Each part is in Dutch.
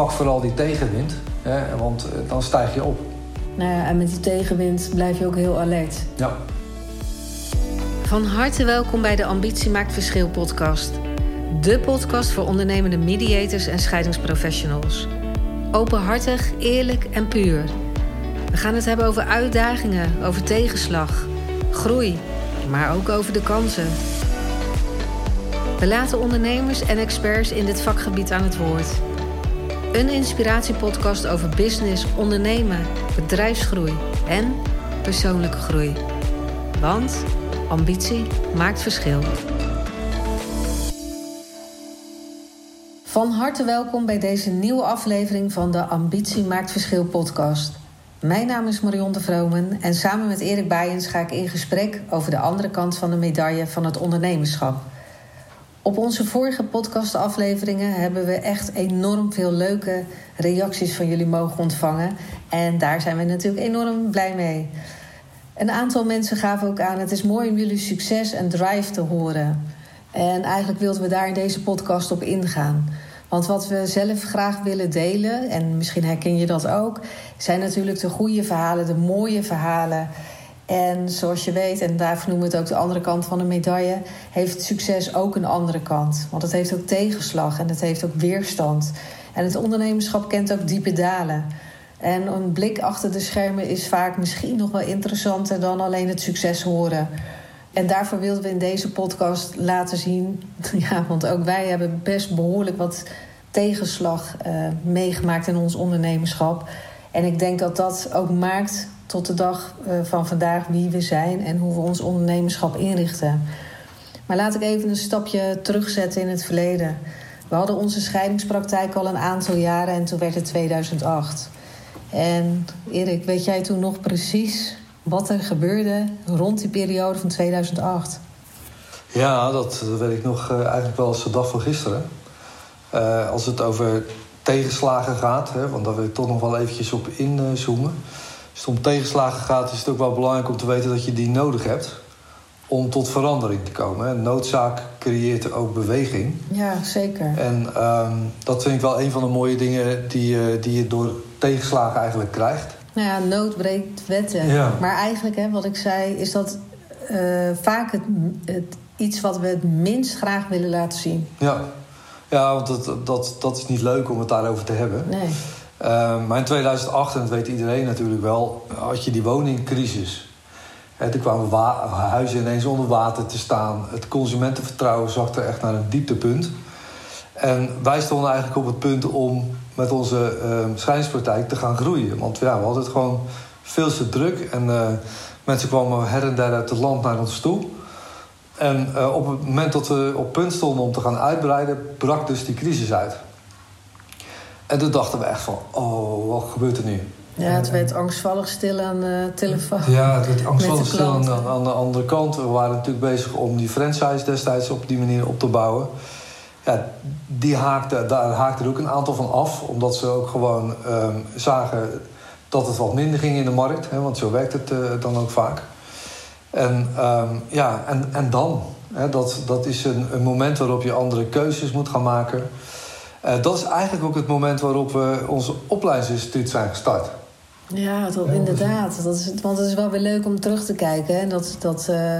pak vooral die tegenwind, hè, want eh, dan stijg je op. Nou ja, en met die tegenwind blijf je ook heel alert. Ja. Van harte welkom bij de Ambitie Maakt Verschil podcast. De podcast voor ondernemende mediators en scheidingsprofessionals. Openhartig, eerlijk en puur. We gaan het hebben over uitdagingen, over tegenslag, groei, maar ook over de kansen. We laten ondernemers en experts in dit vakgebied aan het woord. Een inspiratiepodcast over business, ondernemen, bedrijfsgroei en persoonlijke groei. Want ambitie maakt verschil. Van harte welkom bij deze nieuwe aflevering van de Ambitie maakt verschil podcast. Mijn naam is Marion de Vromen en samen met Erik Bijens ga ik in gesprek over de andere kant van de medaille van het ondernemerschap. Op onze vorige podcastafleveringen hebben we echt enorm veel leuke reacties van jullie mogen ontvangen. En daar zijn we natuurlijk enorm blij mee. Een aantal mensen gaven ook aan: het is mooi om jullie succes en drive te horen. En eigenlijk wilden we daar in deze podcast op ingaan. Want wat we zelf graag willen delen, en misschien herken je dat ook, zijn natuurlijk de goede verhalen, de mooie verhalen. En zoals je weet, en daarvoor noemen we het ook de andere kant van de medaille, heeft succes ook een andere kant. Want het heeft ook tegenslag en het heeft ook weerstand. En het ondernemerschap kent ook diepe dalen. En een blik achter de schermen is vaak misschien nog wel interessanter dan alleen het succes horen. En daarvoor wilden we in deze podcast laten zien, ja, want ook wij hebben best behoorlijk wat tegenslag uh, meegemaakt in ons ondernemerschap. En ik denk dat dat ook maakt tot de dag uh, van vandaag wie we zijn en hoe we ons ondernemerschap inrichten. Maar laat ik even een stapje terugzetten in het verleden. We hadden onze scheidingspraktijk al een aantal jaren en toen werd het 2008. En Erik, weet jij toen nog precies wat er gebeurde rond die periode van 2008? Ja, dat weet ik nog uh, eigenlijk wel als de dag van gisteren. Uh, als het over tegenslagen gaat, hè, want daar wil ik toch nog wel eventjes op inzoomen. Als het om tegenslagen gaat, is het ook wel belangrijk om te weten dat je die nodig hebt om tot verandering te komen. Noodzaak creëert ook beweging. Ja, zeker. En um, dat vind ik wel een van de mooie dingen die, uh, die je door tegenslagen eigenlijk krijgt. Nou ja, nood breekt wetten. Ja. Maar eigenlijk, hè, wat ik zei, is dat uh, vaak het, het, iets wat we het minst graag willen laten zien. Ja, ja want dat, dat, dat is niet leuk om het daarover te hebben. Nee. Uh, maar in 2008, en dat weet iedereen natuurlijk wel, had je die woningcrisis. He, toen kwamen huizen ineens onder water te staan. Het consumentenvertrouwen zakte echt naar een dieptepunt. En wij stonden eigenlijk op het punt om met onze uh, te gaan groeien. Want ja, we hadden het gewoon veel te druk. En uh, mensen kwamen her en der uit het land naar ons toe. En uh, op het moment dat we op punt stonden om te gaan uitbreiden, brak dus die crisis uit. En toen dachten we echt van, oh, wat gebeurt er nu? Ja, het werd angstvallig stil aan de telefoon. Ja, het werd angstvallig stil aan, aan, de andere kant. We waren natuurlijk bezig om die franchise destijds op die manier op te bouwen. Ja, die haakte, daar haakte er ook een aantal van af. Omdat ze ook gewoon um, zagen dat het wat minder ging in de markt. Hè, want zo werkt het uh, dan ook vaak. En, um, ja, en, en dan? Hè, dat, dat is een, een moment waarop je andere keuzes moet gaan maken. Uh, dat is eigenlijk ook het moment waarop we onze opleidingsinstituut zijn gestart. Ja, dat, inderdaad. Dat is, want het is wel weer leuk om terug te kijken. En dat, dat, uh,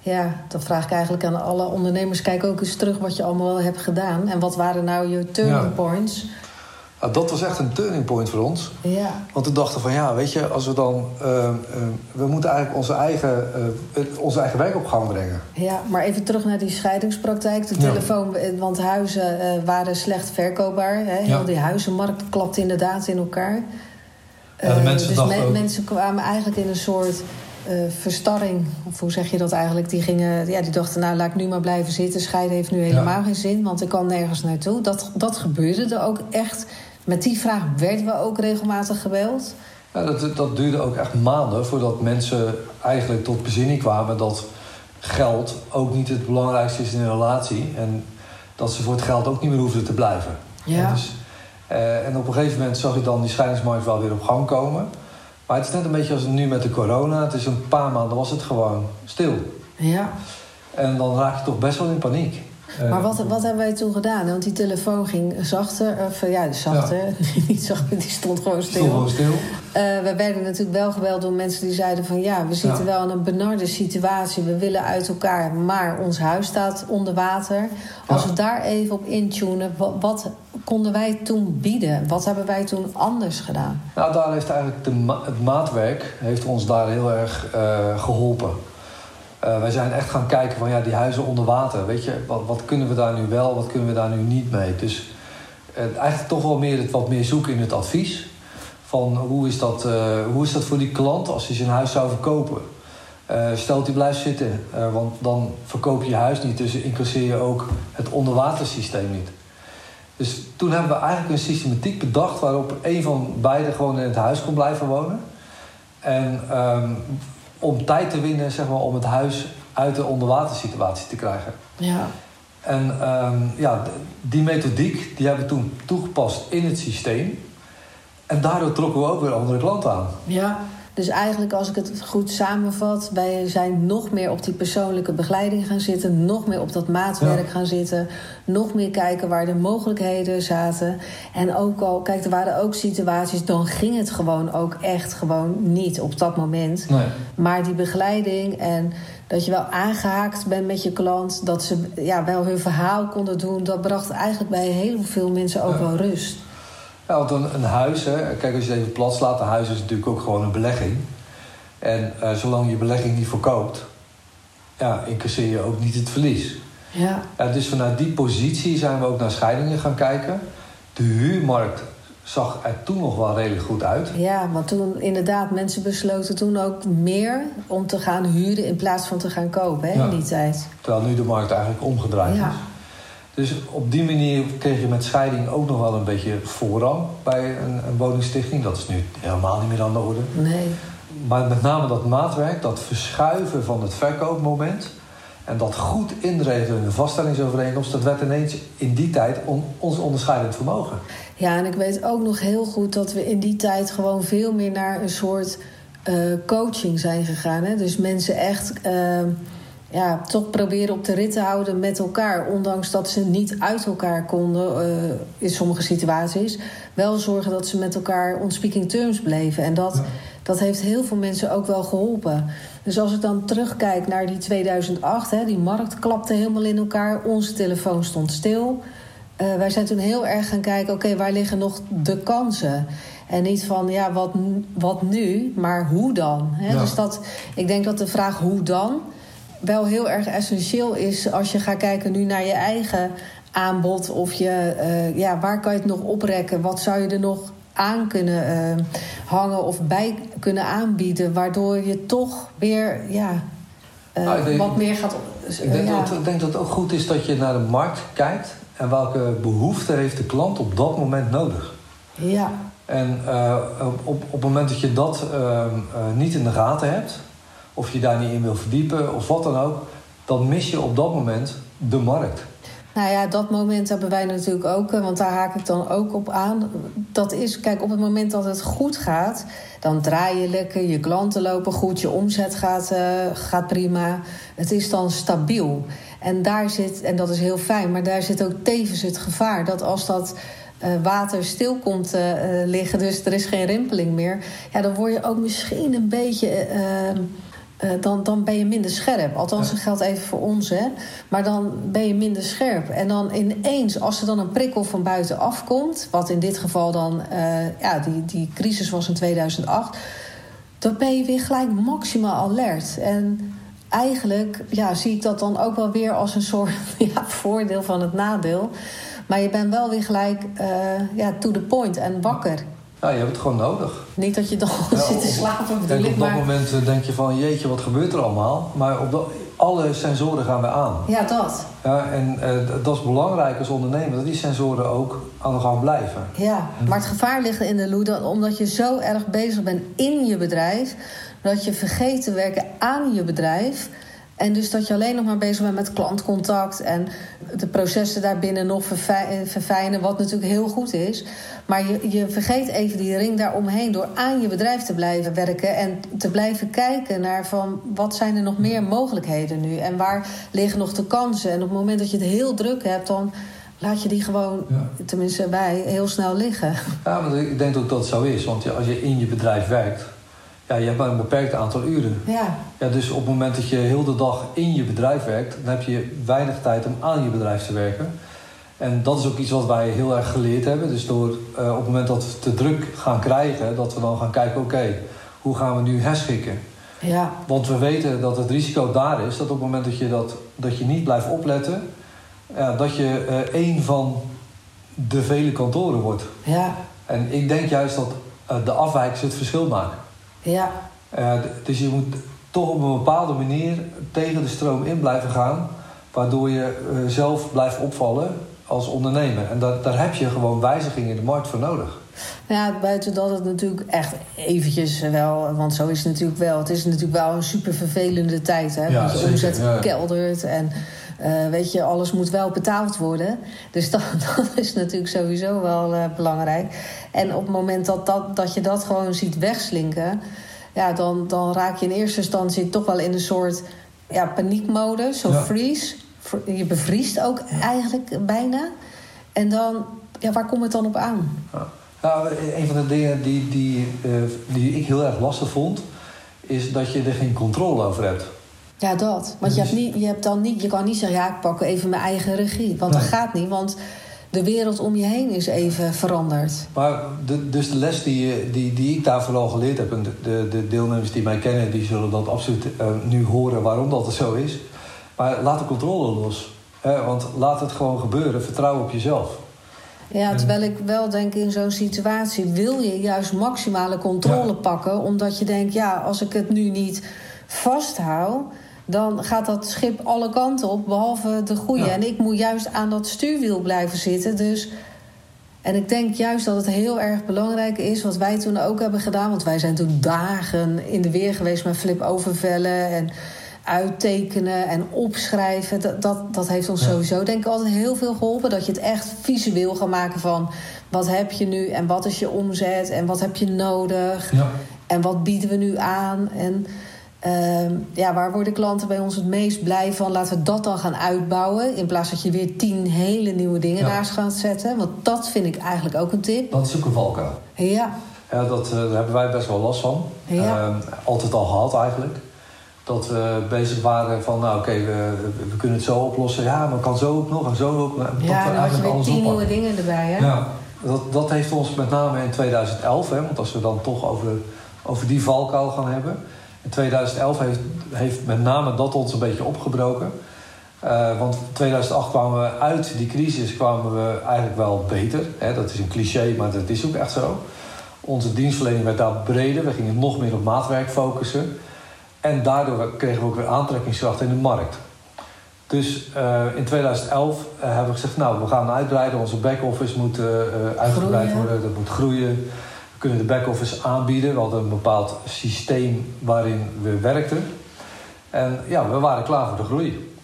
ja, dat vraag ik eigenlijk aan alle ondernemers. Kijk ook eens terug wat je allemaal hebt gedaan. En wat waren nou je turning ja. points? Ja, dat was echt een turning point voor ons. Ja. Want we dachten van ja, weet je, als we dan... Uh, uh, we moeten eigenlijk onze eigen, onze eigen werk op gang brengen. Ja, maar even terug naar die scheidingspraktijk. De telefoon, want huizen waren slecht verkoopbaar. Hè? Heel ja. die huizenmarkt klapte inderdaad in elkaar. Ja, mensen dus me ook... mensen kwamen eigenlijk in een soort uh, verstarring. Of hoe zeg je dat eigenlijk? Die, gingen, ja, die dachten, nou laat ik nu maar blijven zitten. Scheiden heeft nu helemaal geen zin, want ik kan nergens naartoe. Dat, dat gebeurde er ook echt. Met die vraag werden we ook regelmatig gebeld. Ja, dat, dat duurde ook echt maanden voordat mensen eigenlijk tot bezinning kwamen dat geld ook niet het belangrijkste is in een relatie. En dat ze voor het geld ook niet meer hoefden te blijven. Ja. Dus, uh, en op een gegeven moment zag je dan die scheidingsmarkt wel weer op gang komen. Maar het is net een beetje als nu met de corona. Het is een paar maanden was het gewoon stil. Ja. En dan raak je toch best wel in paniek. Maar wat, wat hebben wij toen gedaan? Want die telefoon ging zachter, of ja, zachter, ja. niet zachter, die stond gewoon stil. Stond gewoon stil. we werden natuurlijk wel gebeld door mensen die zeiden van ja, we zitten wel in een benarde situatie, we willen uit elkaar, maar ons huis staat onder water. Als we daar even op intunen, wat, wat konden wij toen bieden? Wat hebben wij toen anders gedaan? Nou, daar heeft eigenlijk de het maatwerk heeft ons daar heel erg uh, geholpen. Uh, wij zijn echt gaan kijken van ja, die huizen onder water. Weet je, wat, wat kunnen we daar nu wel, wat kunnen we daar nu niet mee? Dus uh, eigenlijk toch wel meer het wat meer zoeken in het advies. Van hoe is dat, hoe is dat voor die klant als hij zijn huis zou verkopen? stel dat hij blijft zitten, want dan verkoop je huis niet, dus incasseer je ook het onderwatersysteem niet. Dus toen hebben we eigenlijk een systematiek bedacht waarop een van beiden gewoon in het huis kon blijven wonen. En um, om tijd te winnen, zeg maar, om het huis uit de onderwatersituatie te krijgen. Ja. En um, ja, die methodiek die hebben we toen toegepast in het systeem. En daardoor trokken we ook weer andere klanten aan. Ja, dus eigenlijk, als ik het goed samenvat, wij zijn nog meer op die persoonlijke begeleiding gaan zitten, nog meer op dat maatwerk gaan zitten, nog meer kijken waar de mogelijkheden zaten. En ook al, kijk, er waren ook situaties, dan ging het gewoon ook echt gewoon niet op dat moment. Nee. Maar die begeleiding en dat je wel aangehaakt bent met je klant, dat ze ja, wel hun verhaal konden doen, dat bracht eigenlijk bij heel veel mensen ook wel rust. Ja, want een, een huis, hè, kijk als je het even plat slaat, een huis is natuurlijk ook gewoon een belegging. En uh, zolang je belegging niet verkoopt, ja, incasseer je ook niet het verlies. Ja. ja. Dus vanuit die positie zijn we ook naar scheidingen gaan kijken. De huurmarkt zag er toen nog wel redelijk goed uit. Ja, want toen inderdaad, mensen besloten toen ook meer om te gaan huren in plaats van te gaan kopen hè, ja. in die tijd. Terwijl nu de markt eigenlijk omgedraaid ja. is. Dus op die manier kreeg je met scheiding ook nog wel een beetje voorrang bij een, een woningstichting. Dat is nu helemaal niet meer aan de orde. Nee. Maar met name dat maatwerk, dat verschuiven van het verkoopmoment... en dat goed inregelen in de vaststellingsovereenkomst... dat werd ineens in die tijd on, ons onderscheidend vermogen. Ja, en ik weet ook nog heel goed dat we in die tijd... gewoon veel meer naar een soort uh, coaching zijn gegaan. Hè? Dus mensen echt... Uh, ja, toch proberen op de rit te houden met elkaar. Ondanks dat ze niet uit elkaar konden uh, in sommige situaties. Wel zorgen dat ze met elkaar on speaking terms bleven. En dat, ja. dat heeft heel veel mensen ook wel geholpen. Dus als ik dan terugkijk naar die 2008, hè, die markt klapte helemaal in elkaar. Onze telefoon stond stil. Uh, wij zijn toen heel erg gaan kijken, oké, okay, waar liggen nog de kansen? En niet van, ja, wat, wat nu, maar hoe dan? Hè? Ja. Dus dat, ik denk dat de vraag hoe dan wel heel erg essentieel is als je gaat kijken nu naar je eigen aanbod. Of je, uh, ja, waar kan je het nog oprekken? Wat zou je er nog aan kunnen uh, hangen of bij kunnen aanbieden? Waardoor je toch weer ja, uh, ah, denk, wat meer gaat. ik denk, ja. dat, ik denk dat het ook goed is dat je naar de markt kijkt. En welke behoefte heeft de klant op dat moment nodig? Ja. En op, op het moment dat je dat niet in de gaten hebt, of je daar niet in wil verdiepen of wat dan ook, dan mis je op dat moment de markt. Nou ja, dat moment hebben wij natuurlijk ook, want daar haak ik dan ook op aan. Dat is, kijk, op het moment dat het goed gaat, dan draai je lekker, je klanten lopen goed, je omzet gaat, uh, gaat prima. Het is dan stabiel. En daar zit, en dat is heel fijn, maar daar zit ook tevens het gevaar dat als dat. Uh, water stil komt liggen, dus er is geen rimpeling meer. Ja, dan word je ook misschien een beetje dan, dan ben je minder scherp. Althans, dat geldt even voor ons, hè. Maar dan ben je minder scherp. En dan ineens, als er dan een prikkel van buitenaf komt... wat in dit geval dan, uh, ja, die, die crisis was in 2008... dan ben je weer gelijk maximaal alert. En eigenlijk ja, zie ik dat dan ook wel weer als een soort ja, voordeel van het nadeel. Maar je bent wel weer gelijk uh, ja, to the point en wakker. Ja, je hebt het gewoon nodig. Niet dat je dan ja, zit te slapen. Op, denk, op dat moment uh, denk je van, jeetje, wat gebeurt er allemaal? Maar op de, alle sensoren gaan weer aan. Ja, dat. Ja, en uh, dat is belangrijk als ondernemer, dat die sensoren ook aan de gang blijven. Ja, maar het gevaar ligt in de loede, omdat je zo erg bezig bent in je bedrijf... dat je vergeet te werken aan je bedrijf... En dus dat je alleen nog maar bezig bent met klantcontact en de processen daarbinnen nog verfijnen, wat natuurlijk heel goed is. Maar je, je vergeet even die ring daaromheen door aan je bedrijf te blijven werken en te blijven kijken naar van wat zijn er nog meer mogelijkheden nu en waar liggen nog de kansen. En op het moment dat je het heel druk hebt, dan laat je die gewoon, tenminste bij, heel snel liggen. Ja, maar ik denk ook dat het zo is. Want als je in je bedrijf werkt, ja, je hebt maar een beperkt aantal uren. Ja. Ja, dus op het moment dat je heel de dag in je bedrijf werkt, dan heb je weinig tijd om aan je bedrijf te werken. En dat is ook iets wat wij heel erg geleerd hebben. Dus door uh, op het moment dat we te druk gaan krijgen, dat we dan gaan kijken: oké, hoe gaan we nu herschikken? Ja. Want we weten dat het risico daar is dat op het moment dat je, dat, dat je niet blijft opletten, ja, dat je uh, één van de vele kantoren wordt. Ja. En ik denk juist dat uh, de afwijkers het verschil maken. Ja. Uh, dus je moet toch op een bepaalde manier tegen de stroom in blijven gaan, waardoor je zelf blijft opvallen als ondernemer. En daar, daar heb je gewoon wijzigingen in de markt voor nodig. Ja, buiten dat het natuurlijk echt eventjes wel... want zo is het natuurlijk wel. Het is natuurlijk wel een super vervelende tijd. Hè? Ja, je omzet keldert en... Uh, weet je, alles moet wel betaald worden. Dus dat, dat is natuurlijk sowieso wel uh, belangrijk. En op het moment dat, dat, dat je dat gewoon ziet wegslinken... Ja, dan, dan raak je in eerste instantie toch wel in een soort ja, paniekmode. Zo ja. freeze. Je bevriest ook eigenlijk bijna. En dan, ja, waar komt het dan op aan? Ja. Nou, een van de dingen die, die, uh, die ik heel erg lastig vond... is dat je er geen controle over hebt. Ja, dat. Want je, hebt niet, je, hebt dan niet, je kan niet zeggen, ja, ik pak even mijn eigen regie. Want nee. dat gaat niet, want de wereld om je heen is even veranderd. Maar de, dus de les die, die, die ik daar vooral geleerd heb... en de, de, de deelnemers die mij kennen, die zullen dat absoluut uh, nu horen waarom dat zo is. Maar laat de controle los. Hè? Want laat het gewoon gebeuren. Vertrouw op jezelf. Ja, terwijl ik wel denk in zo'n situatie wil je juist maximale controle ja. pakken. Omdat je denkt, ja, als ik het nu niet vasthoud dan gaat dat schip alle kanten op, behalve de goede. Ja. En ik moet juist aan dat stuurwiel blijven zitten. Dus, en ik denk juist dat het heel erg belangrijk is, wat wij toen ook hebben gedaan. Want wij zijn toen dagen in de weer geweest met flip overvellen en uittekenen en opschrijven. Dat, dat, dat heeft ons ja. sowieso denk ik altijd heel veel geholpen. Dat je het echt visueel gaat maken van wat heb je nu en wat is je omzet en wat heb je nodig. Ja. En wat bieden we nu aan. En uh, ja, waar worden klanten bij ons het meest blij van? Laten we dat dan gaan uitbouwen. In plaats dat je weer tien hele nieuwe dingen ja. naast gaat zetten. Want dat vind ik eigenlijk ook een tip. Dat is ook een valkuil. Ja. Ja, dat, uh, daar hebben wij best wel last van. Ja. Uh, altijd al gehad eigenlijk. Dat we bezig waren van, nou oké, okay, we, we, kunnen het zo oplossen. Ja, maar kan zo ook nog en zo ook. Dat ja, dan had je weer tien nieuwe dingen erbij, hè? Ja, dat, dat heeft ons met name in 2011, hè, want als we dan toch over, over die valkuil gaan hebben... In 2011 heeft, heeft met name dat ons een beetje opgebroken. Uh, want in 2008 kwamen we uit die crisis kwamen we eigenlijk wel beter. Hè? Dat is een cliché, maar dat is ook echt zo. Onze dienstverlening werd daar breder. We gingen nog meer op maatwerk focussen. En daardoor kregen we ook weer aantrekkingskracht in de markt. Dus uh, in 2011 uh, hebben we gezegd, nou, we gaan uitbreiden. Onze back-office moet uitgebreid worden, dat moet groeien kunnen de back-office aanbieden. We hadden een bepaald systeem waarin we werkten. En ja, we waren klaar voor de groei.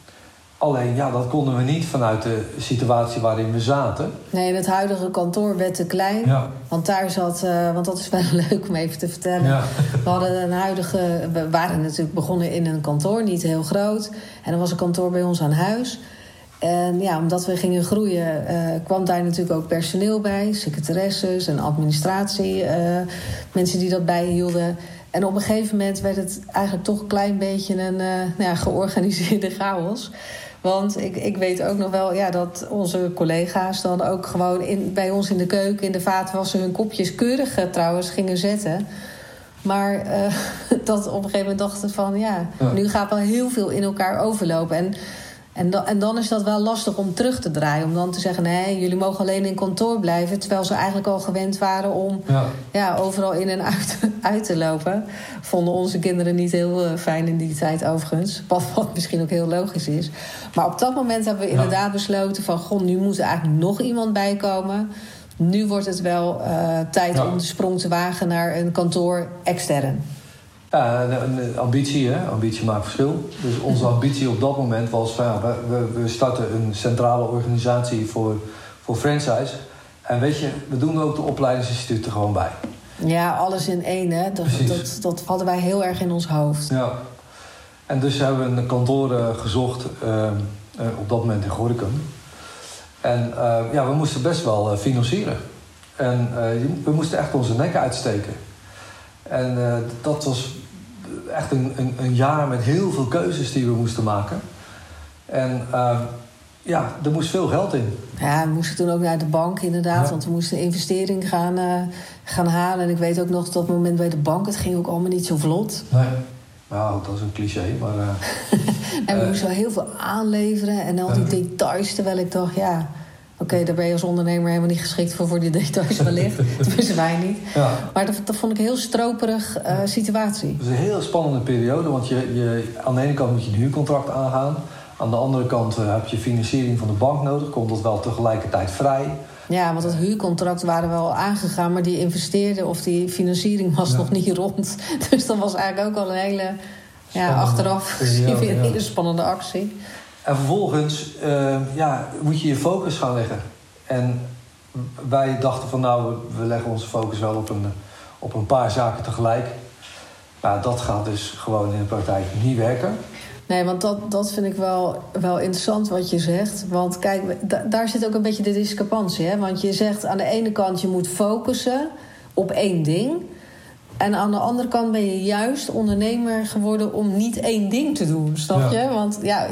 Alleen ja, dat konden we niet vanuit de situatie waarin we zaten. Nee, het huidige kantoor werd te klein. Ja. Want daar zat, uh, want dat is wel leuk om even te vertellen. Ja. We hadden een huidige, we waren natuurlijk begonnen in een kantoor, niet heel groot. En er was een kantoor bij ons aan huis. En ja, omdat we gingen groeien, uh, kwam daar natuurlijk ook personeel bij, secretaresses en administratie, uh, mensen die dat bijhielden. En op een gegeven moment werd het eigenlijk toch een klein beetje een uh, nou ja, georganiseerde chaos. Want ik, ik weet ook nog wel ja, dat onze collega's dan ook gewoon in, bij ons in de keuken, in de vaatwasser, hun kopjes keurig trouwens gingen zetten. Maar dat op een gegeven moment dachten van ja, ja, nu gaat wel heel veel in elkaar overlopen. En en, da en, dan is dat wel lastig om terug te draaien. Om dan te zeggen, nee, jullie mogen alleen in kantoor blijven. Terwijl ze eigenlijk al gewend waren om ja. Ja, overal in en uit, uit te lopen. Vonden onze kinderen niet heel uh, fijn in die tijd overigens. Wat, wat misschien ook heel logisch is. Maar op dat moment hebben we inderdaad besloten van... goh, nu moet er eigenlijk nog iemand bij komen. Nu wordt het wel uh, tijd ja. om de sprong te wagen naar een kantoor extern. Ja, ambitie, hè? ambitie maakt verschil. Dus onze ambitie op dat moment was van ja, we, we starten een centrale organisatie voor, voor franchise. En weet je, we doen ook de opleidingsinstituten gewoon bij. Ja, alles in één, hè? Dat, dat, dat hadden wij heel erg in ons hoofd. Ja. En dus hebben we een kantoor uh, gezocht, uh, uh, op dat moment in Gorinchem. En ja, we moesten best wel financieren. En we moesten echt onze nek uitsteken. En dat was echt een, een, een, jaar met heel veel keuzes die we moesten maken. En ja, er moest veel geld in. Ja, we moesten toen ook naar de bank inderdaad. Want we moesten een investering gaan, uh, gaan halen. En ik weet ook nog dat moment bij de bank... het ging ook allemaal niet zo vlot. Nee. Nou, dat is een cliché, maar... Uh, en we uh, moesten wel heel veel aanleveren. En al die details, terwijl ik dacht, ja... Oké, okay, daar ben je als ondernemer helemaal niet geschikt voor, voor die details wellicht. Tenminste, wij niet. Ja. Maar dat, dat, vond ik een heel stroperig uh, situatie. Het is een heel spannende periode, want je, je, aan de ene kant moet je een huurcontract aangaan. Aan de andere kant uh, heb je financiering van de bank nodig. Komt dat wel tegelijkertijd vrij? Ja, want dat huurcontract waren wel aangegaan, maar die investeerden of die financiering was ja. nog niet rond. Dus dat was eigenlijk ook al een hele, ja, achteraf periode, een hele spannende actie. En vervolgens uh, ja, moet je je focus gaan leggen. En wij dachten van nou, we leggen onze focus wel op een, op een paar zaken tegelijk. Maar dat gaat dus gewoon in de praktijk niet werken. Nee, want dat, dat vind ik wel, wel interessant wat je zegt. Want kijk, daar zit ook een beetje de discrepantie. Hè? Want je zegt aan de ene kant je moet focussen op één ding. En aan de andere kant ben je juist ondernemer geworden om niet één ding te doen. Snap je? Want ja,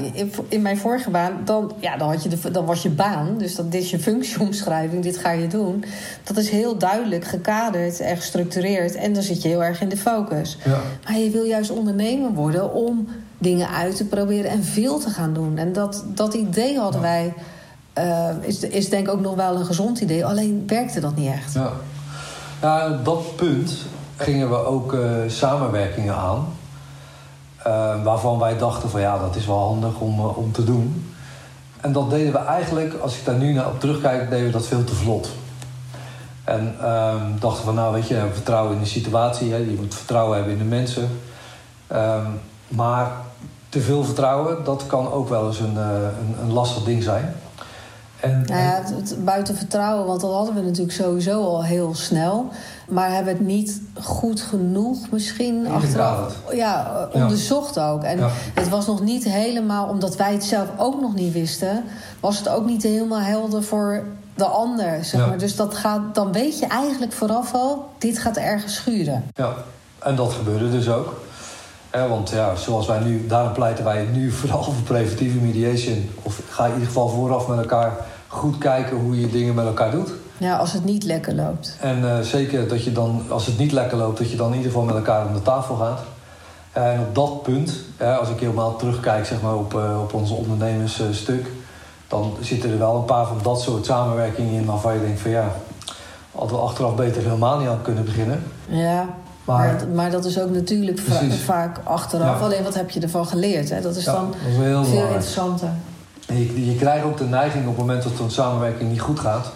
in mijn vorige baan, dan, ja, dan, had je de, dan was je baan. Dus dat, dit is je functieomschrijving, dit ga je doen. Dat is heel duidelijk gekaderd en gestructureerd. En dan zit je heel erg in de focus. Ja. Maar je wil juist ondernemer worden om dingen uit te proberen en veel te gaan doen. En dat, dat idee hadden wij. Uh, is, is denk ik ook nog wel een gezond idee. Alleen werkte dat niet echt. Ja, ja dat punt gingen we ook uh, samenwerkingen aan. Uh, waarvan wij dachten van ja, dat is wel handig om, om te doen. En dat deden we eigenlijk, als ik daar nu naar op terugkijk, deden we dat veel te vlot. En ehm, dachten van nou weet je, we vertrouwen in de situatie. Hè, je moet vertrouwen hebben in de mensen. Um, maar te veel vertrouwen, dat kan ook wel eens een, een, een, lastig ding zijn. En, nou ja, het, het, buiten vertrouwen, want dat hadden we natuurlijk sowieso al heel snel. Maar hebben het niet goed genoeg misschien achteraf ja, onderzocht ook. En ja. het was nog niet helemaal, omdat wij het zelf ook nog niet wisten, was het ook niet helemaal helder voor de ander. Zeg maar. Dus dat gaat, dan weet je eigenlijk vooraf al, dit gaat ergens schuren. Ja, en dat gebeurde dus ook. Want ja, zoals wij nu, daarom pleiten wij nu vooral voor preventieve mediation. Of ga in ieder geval vooraf met elkaar goed kijken hoe je dingen met elkaar doet. Ja, als het niet lekker loopt. En uh, zeker dat je dan, als het niet lekker loopt, dat je dan in ieder geval met elkaar om de tafel gaat. En op dat punt, als ik helemaal terugkijk zeg maar, op, uh, op ons ondernemersstuk, dan zitten er wel een paar van dat soort samenwerkingen in waarvan je denkt van ja, hadden we achteraf beter helemaal niet aan kunnen beginnen. Ja, maar, maar, maar, dat is ook natuurlijk vaak achteraf. Ja. Alleen wat heb je ervan geleerd? Hè? Dat is ja, dan dat is veel belangrijk. interessanter. Je, je, krijgt ook de neiging op het moment dat een samenwerking niet goed gaat.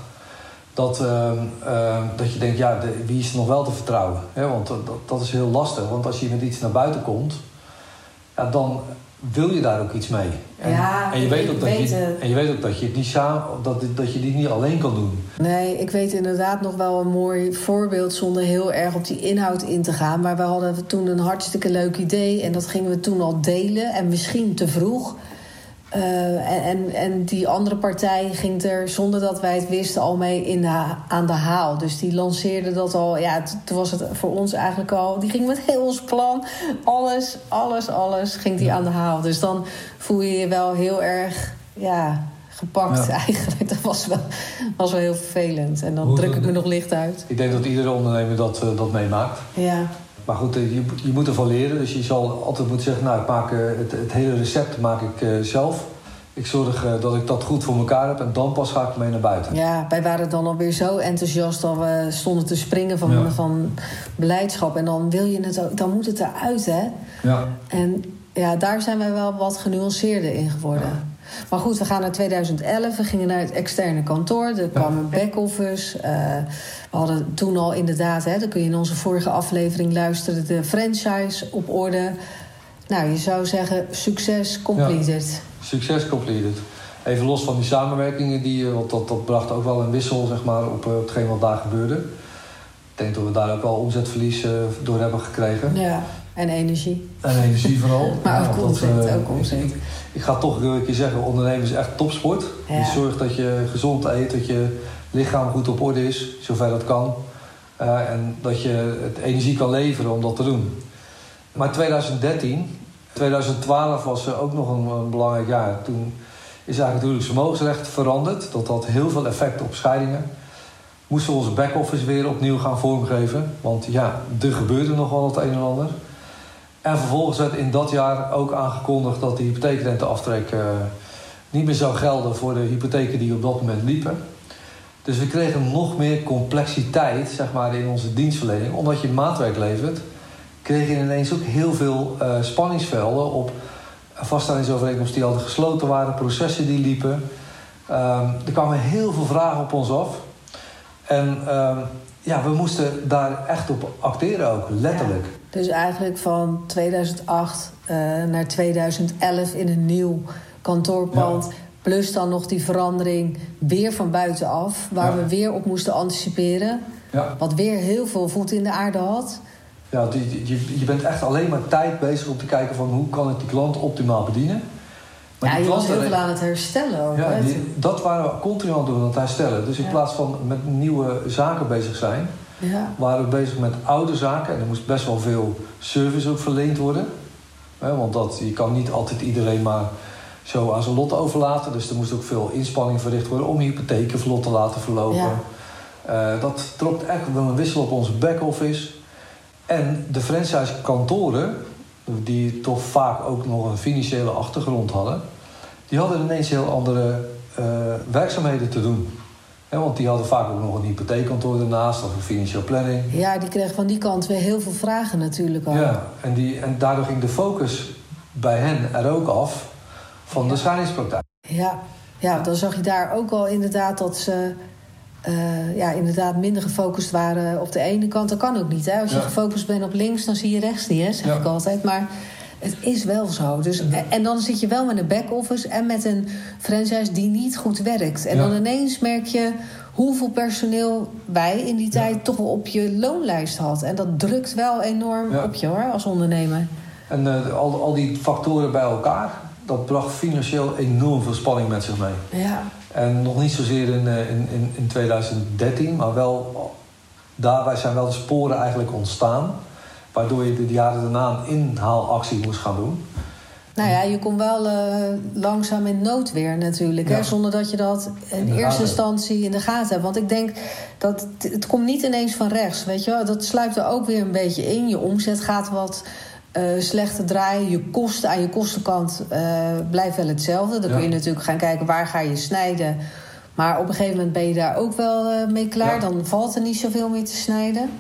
Dat, uh, uh, dat je denkt, ja, de, wie is er nog wel te vertrouwen? Want dat, dat is heel lastig. Want als je met iets naar buiten komt, ja, dan wil je daar ook iets mee. En, ja, en, je, weet ook dat je, en je weet ook dat je, het niet samen, dat, dat je dit niet alleen kan doen. Nee, ik weet inderdaad nog wel een mooi voorbeeld zonder heel erg op die inhoud in te gaan. Maar we hadden toen een hartstikke leuk idee en dat gingen we toen al delen. En misschien te vroeg. Uh, en, en die andere partij ging er, zonder dat wij het wisten, al mee in de, aan de haal. Dus die lanceerde dat al. Ja, toen was het voor ons eigenlijk al. Die ging met heel ons plan. Alles, alles, alles ging die aan de haal. Dus dan voel je je wel heel erg. Ja, gepakt ja. eigenlijk. Dat was wel, was wel heel vervelend. En dan Hoe, druk ik me nog licht uit. Ik denk dat iedere ondernemer dat, uh, dat meemaakt. Ja. Maar goed, je, je moet ervan leren. Dus je zal altijd moeten zeggen, nou, ik maak, het, het hele recept maak ik uh, zelf. Ik zorg uh, dat ik dat goed voor elkaar heb en dan pas ga ik mee naar buiten. Ja, wij waren dan alweer zo enthousiast dat we stonden te springen van, ja. van beleidschap. En dan wil je het ook, dan moet het eruit, hè? Ja. En ja, daar zijn wij wel wat genuanceerder in geworden. Ja. Maar goed, we gaan naar 2011. We gingen naar het externe kantoor. Er kwam een back-office. Uh, we hadden toen al inderdaad, hè, dan kun je in onze vorige aflevering luisteren, de franchise op orde. Nou, je zou zeggen, succes completed. succes completed. Even los van die samenwerkingen, die, want dat, dat bracht ook wel een wissel zeg maar, op, op hetgeen wat daar gebeurde. Ik denk dat we daar ook wel omzetverlies uh, door hebben gekregen. Ja. En energie. En energie vooral. maar ook omzet, uh, ook omzet. Ik, ik, ga toch een keer zeggen, ondernemen is echt topsport. Ja. Je zorgt dat je gezond eet, dat je lichaam goed op orde is, zover dat kan. Uh, en dat je het energie kan leveren om dat te doen. Maar 2013, 2012 was ook nog een, een belangrijk jaar. Toen is eigenlijk natuurlijk het vermogensrecht veranderd. Dat had heel veel effect op scheidingen. Moesten we onze back-office weer opnieuw gaan vormgeven. Want ja, er gebeurde nog wel het een en ander. En vervolgens werd in dat jaar ook aangekondigd dat de hypotheekrenteaftrek uh, niet meer zou gelden voor de hypotheken die op dat moment liepen. Dus we kregen nog meer complexiteit zeg maar, in onze dienstverlening. Omdat je maatwerk levert, kreeg je ineens ook heel veel uh, spanningsvelden op vaststellingsovereenkomsten die al gesloten waren, processen die liepen. Um, er kwamen heel veel vragen op ons af. En um, ja, we moesten daar echt op acteren ook, letterlijk. Dus eigenlijk van 2008 uh, naar 2011 in een nieuw kantoorpand. Ja. Plus dan nog die verandering weer van buitenaf, waar ja. we weer op moesten anticiperen. Wat weer heel veel voet in de aarde had. Ja, je, je bent echt alleen maar tijd bezig om te kijken van hoe kan ik die klant optimaal bedienen. Maar ja, je was heel veel aan het herstellen ook. Ja, die, dat waren we continu aan het doen, aan het herstellen. Dus in ja. plaats van met nieuwe zaken bezig zijn... Ja. waren we bezig met oude zaken. En er moest best wel veel service ook verleend worden. want dat, je kan niet altijd iedereen maar zo aan zijn lot overlaten. Dus er moest ook veel inspanning verricht worden... om hypotheken vlot te laten verlopen. Uh, dat trok echt wel een wissel op onze back-office. En de franchise-kantoren die toch vaak ook nog een financiële achtergrond hadden, die hadden ineens heel andere uh, werkzaamheden te doen. He, want die hadden vaak ook nog een hypotheekkantoor ernaast of een financiële planning. Ja, die kregen van die kant weer heel veel vragen natuurlijk al. Ja, en, die, en daardoor ging de focus bij hen er ook af van de scheidingspraktijk. Ja, ja, dan zag je daar ook al inderdaad dat ze uh, ja, inderdaad minder gefocust waren op de ene kant. Dat kan ook niet. Hè? Als je ja. gefocust bent op links, dan zie je rechts niet, hè? zeg ja. ik altijd. Maar het is wel zo. Dus, En dan zit je wel met een back-office en met een franchise die niet goed werkt. En dan ineens merk je hoeveel personeel wij in die tijd toch wel op je loonlijst had. En dat drukt wel enorm op je hoor, als ondernemer. En uh, al, al die factoren bij elkaar, dat bracht financieel enorm veel spanning met zich mee. Ja. En nog niet zozeer in, in, in, in 2013, maar wel daarbij zijn wel de sporen eigenlijk ontstaan. Waardoor je de jaren daarna een inhaalactie moest gaan doen. Nou ja, je komt wel uh, langzaam in noodweer natuurlijk. Ja. Hè? Zonder dat je dat in, eerste instantie in de gaten hebt. Want ik denk dat het, het komt niet ineens van rechts. Weet je wel? Dat sluipt er ook weer een beetje in. Je omzet gaat wat uh, slechter draaien. Je kosten aan je kostenkant uh, blijft wel hetzelfde. Dan ja. kun je natuurlijk gaan kijken waar ga je snijden. Maar op een gegeven moment ben je daar ook wel mee klaar. Ja. Dan valt er niet zoveel meer te snijden.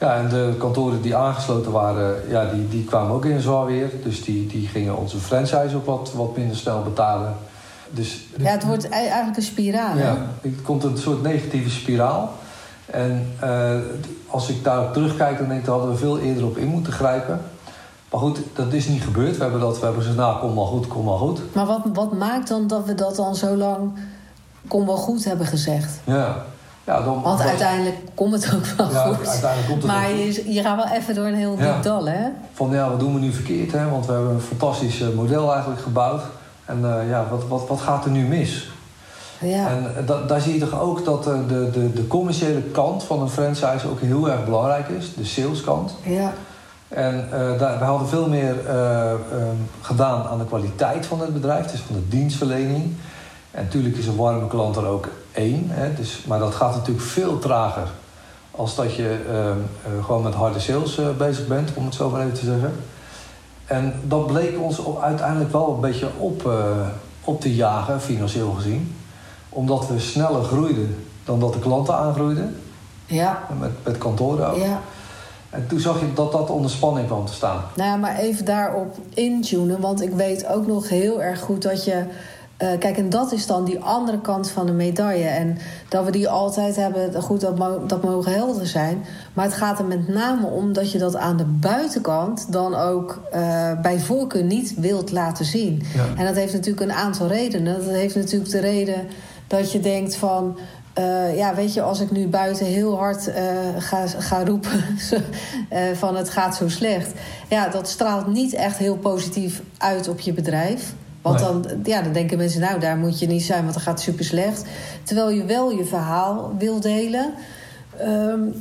Ja, en de kantoren die aangesloten waren, ja, die, die kwamen ook in zwaar weer. Dus die, die gingen onze franchise ook wat, wat minder snel betalen. Dus, ja, het wordt eigenlijk een spiraal. Ja, het komt een soort negatieve spiraal. En uh, als ik daarop terugkijk, dan denk ik, daar hadden we veel eerder op in moeten grijpen. Maar goed, dat is niet gebeurd. We hebben, dat, we hebben gezegd, nou, kom maar goed, kom maar goed. Maar wat, wat maakt dan dat we dat dan zo lang kom wel goed hebben gezegd? Ja. Ja dan, Want uiteindelijk komt het ook wel ja, goed. Uiteindelijk komt het maar je, je gaat wel even door een heel diep dal, hè? Van ja, wat doen we nu verkeerd, hè? Want we hebben een fantastisch model eigenlijk gebouwd. En uh, ja, wat, wat, wat gaat er nu mis? Ja. En da, daar zie je toch ook dat de, de, de commerciële kant van een franchise ook heel erg belangrijk is. De saleskant. Ja. En uh, daar, we hadden veel meer uh, um, gedaan aan de kwaliteit van het bedrijf, dus van de dienstverlening. En natuurlijk is een warme klant er ook één. Hè, dus, maar dat gaat natuurlijk veel trager als dat je uh, gewoon met harde sales bezig bent, om het zo maar even te zeggen. En dat bleek ons uiteindelijk wel een beetje op, op te jagen, financieel gezien. Omdat we sneller groeiden dan dat de klanten aangroeiden. Ja. Met, met kantoren ook. Ja. En toen zag je dat dat onder spanning kwam te staan. Nou ja, maar even daarop intunen. Want ik weet ook nog heel erg goed dat je Uh, kijk, en dat is dan die andere kant van de medaille. En dat we die altijd hebben, goed, dat, dat mogen helder zijn. Maar het gaat er met name om dat je dat aan de buitenkant dan ook uh, bij voorkeur niet wilt laten zien. Ja. En dat heeft natuurlijk een aantal redenen. Dat heeft natuurlijk de reden dat je denkt van. Uh, ja, weet je, als ik nu buiten heel hard uh, ga, ga roepen uh, van het gaat zo slecht. Ja, dat straalt niet echt heel positief uit op je bedrijf. Want dan, ja, dan denken mensen, nou, daar moet je niet zijn, want dan gaat super slecht. Terwijl je wel je verhaal wil delen. Um,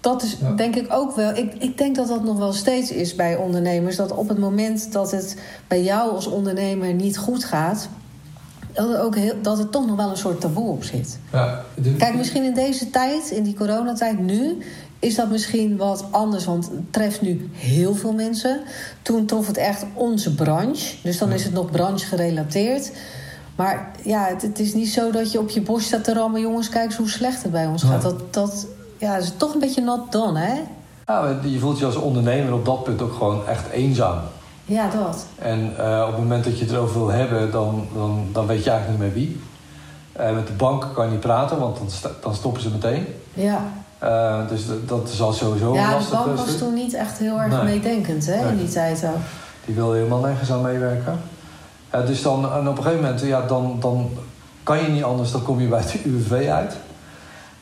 dat is denk ik ook wel. Ik, ik denk dat dat nog wel steeds is bij ondernemers. Dat op het moment dat het bij jou als ondernemer niet goed gaat. Dat er, ook heel, dat er toch nog wel een soort taboe op zit. Ja, Kijk, misschien in deze tijd, in die coronatijd nu, is dat misschien wat anders. Want het treft nu heel veel mensen. Toen trof het echt onze branche. Dus dan is het nog branche gerelateerd. Maar ja, het, het, is niet zo dat je op je borst staat te rammen... jongens, kijk eens hoe slecht het bij ons gaat. Dat, dat ja, is toch een beetje not done, hè? Ja, je voelt je als ondernemer op dat punt ook gewoon echt eenzaam. Ja, dat. En uh, op het moment dat je het erover wil hebben, dan, dan, dan weet je eigenlijk niet meer wie. Uh, met de bank kan je niet praten, want dan, dan stoppen ze meteen. Ja. Uh, dus dat is al sowieso ja, lastig. Ja, de bank was toen niet echt heel erg nee. meedenkend hè, nee. in die tijd ook. Die wilde helemaal nergens aan meewerken. dus dan, en op een gegeven moment, ja, dan, dan kan je niet anders, dan kom je bij de UWV uit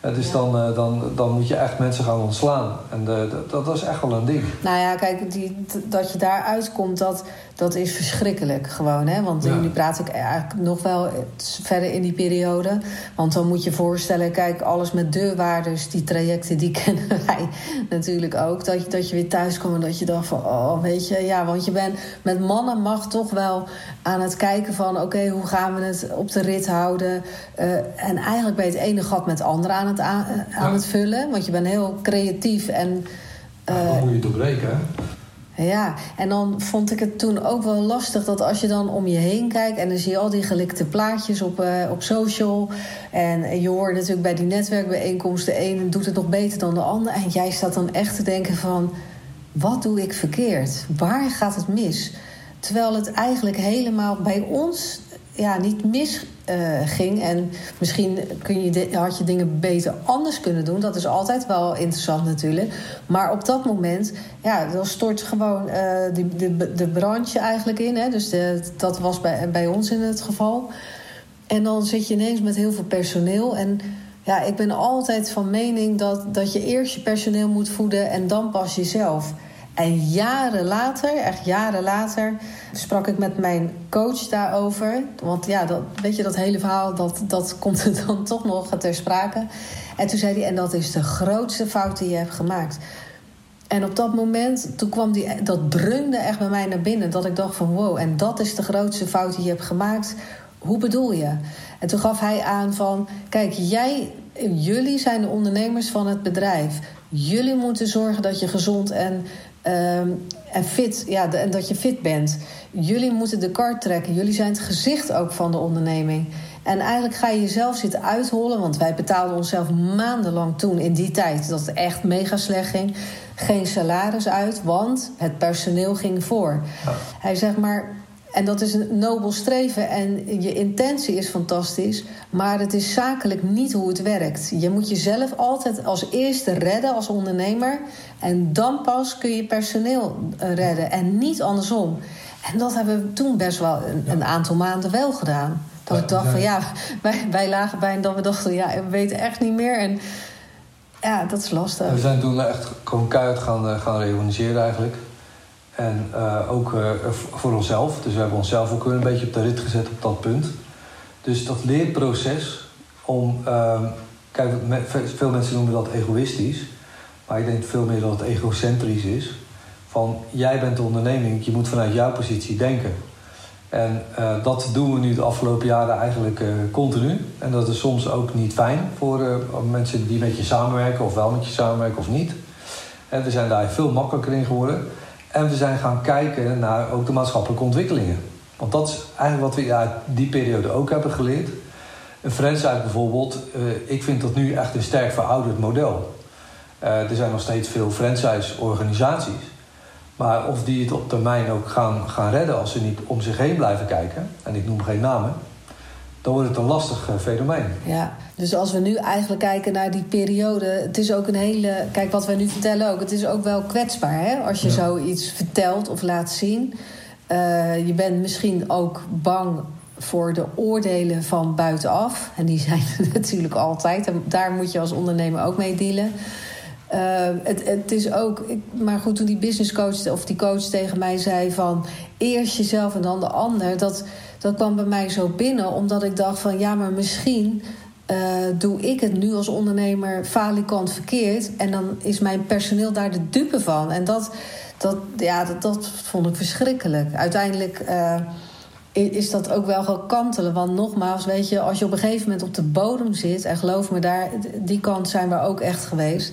dus dan, uh, dan, dan moet je echt mensen gaan ontslaan. En de, de, dat, is echt wel een ding. Nou ja, kijk, die, dat je daar uitkomt, dat, dat is verschrikkelijk gewoon. Hè? Want ja. nu praat ik eigenlijk nog wel verder in die periode. Want dan moet je voorstellen, kijk, alles met deurwaarders, die trajecten, die kennen wij natuurlijk ook. Dat je, dat je weer thuis komt en dat je dacht van, oh, weet je, ja, want je bent met mannen mag toch wel aan het kijken van, oké, hoe gaan we het op de rit houden? Uh, en eigenlijk ben je het ene gat met het andere aan het, aan, aan het vullen. Want je bent heel creatief en. Uh, ja, dan moet je doorbreken, hè? Ja, en dan vond ik het toen ook wel lastig dat als je dan om je heen kijkt en dan zie je al die gelikte plaatjes op, uh, op social. En je hoort natuurlijk bij die netwerkbijeenkomsten, de ene doet het nog beter dan de ander. En jij staat dan echt te denken van, wat doe ik verkeerd? Waar gaat het mis? Terwijl het eigenlijk helemaal bij ons ja, niet mis uh, ging. En misschien kun je had je dingen beter anders kunnen doen. Dat is altijd wel interessant natuurlijk. Maar op dat moment, ja, dan stort gewoon uh, de, de, de eigenlijk in. Hè? Dus dat was bij, bij ons in het geval. En dan zit je ineens met heel veel personeel. En ja, ik ben altijd van mening dat, dat je eerst je personeel moet voeden en dan pas jezelf. En jaren later, echt jaren later, sprak ik met mijn coach daarover. Want ja, dat, weet je, dat hele verhaal, dat, dat komt er dan toch nog ter sprake. En toen zei hij, en dat is de grootste fout die je hebt gemaakt. En op dat moment, toen kwam die, dat dreunde echt bij mij naar binnen. Dat ik dacht van wow, en dat is de grootste fout die je hebt gemaakt. Hoe bedoel je? En toen gaf hij aan van, kijk, jij, jullie zijn de ondernemers van het bedrijf. Jullie moeten zorgen dat je gezond en Um, en fit, ja, en dat je fit bent. Jullie moeten de kar trekken. Jullie zijn het gezicht ook van de onderneming. En eigenlijk ga je jezelf zitten uithollen. Want wij betaalden onszelf maandenlang toen in die tijd dat het echt mega slecht ging. Geen salaris uit, want het personeel ging voor. Hij zegt maar. En dat is een nobel streven en je intentie is fantastisch, maar het is zakelijk niet hoe het werkt. Je moet jezelf altijd als eerste redden als ondernemer en dan pas kun je personeel eh, redden en niet andersom. En dat hebben we toen best wel een, een aantal maanden wel gedaan. Dat ik dacht van ja, wij, wij lagen bij en dat we dachten ja, we weten echt niet meer. En ja, dat is lastig. we zijn toen echt gewoon keihard gaan, eh, gaan reorganiseren eigenlijk. En uh, ook uh, voor onszelf. Dus we hebben onszelf ook weer een beetje op de rit gezet op dat punt. Dus dat leerproces om... Uh, kijk, veel mensen noemen dat egoïstisch. Maar ik denk veel meer dat het egocentrisch is. Van, jij bent de onderneming, je moet vanuit jouw positie denken. En uh, dat doen we nu de afgelopen jaren eigenlijk continu. En dat is soms ook niet fijn voor mensen die met je samenwerken... of wel met je samenwerken of niet. En we zijn daar veel makkelijker in geworden... En we zijn gaan kijken naar ook de maatschappelijke ontwikkelingen. Want dat is eigenlijk wat we uit die periode ook hebben geleerd. Een franchise bijvoorbeeld, uh, ik vind dat nu echt een sterk verouderd model. Uh, er zijn nog steeds veel franchise-organisaties. Maar of die het op termijn ook gaan, gaan redden als ze niet om zich heen blijven kijken, en ik noem geen namen, dan wordt het een lastig eh, fenomeen. Ja, dus als we nu eigenlijk kijken naar die periode, het is ook een hele. Kijk, wat wij nu vertellen ook, het is ook wel kwetsbaar hè? als je zoiets vertelt of laat zien. Uh, je bent misschien ook bang voor de oordelen van buitenaf. En die zijn er natuurlijk altijd. En daar moet je als ondernemer ook mee dealen. Uh, het, het, is ook, maar goed, toen die business coach of die coach tegen mij zei van eerst jezelf en dan de ander, dat, dat kwam bij mij zo binnen, omdat ik dacht van ja, maar misschien uh, doe ik het nu als ondernemer falikant verkeerd en dan is mijn personeel daar de dupe van. En dat, dat, ja, dat, dat vond ik verschrikkelijk. Uiteindelijk. Uh, is dat ook wel gaan kantelen. Want nogmaals, weet je, als je op een gegeven moment op de bodem zit, en geloof me, daar, die kant zijn we ook echt geweest.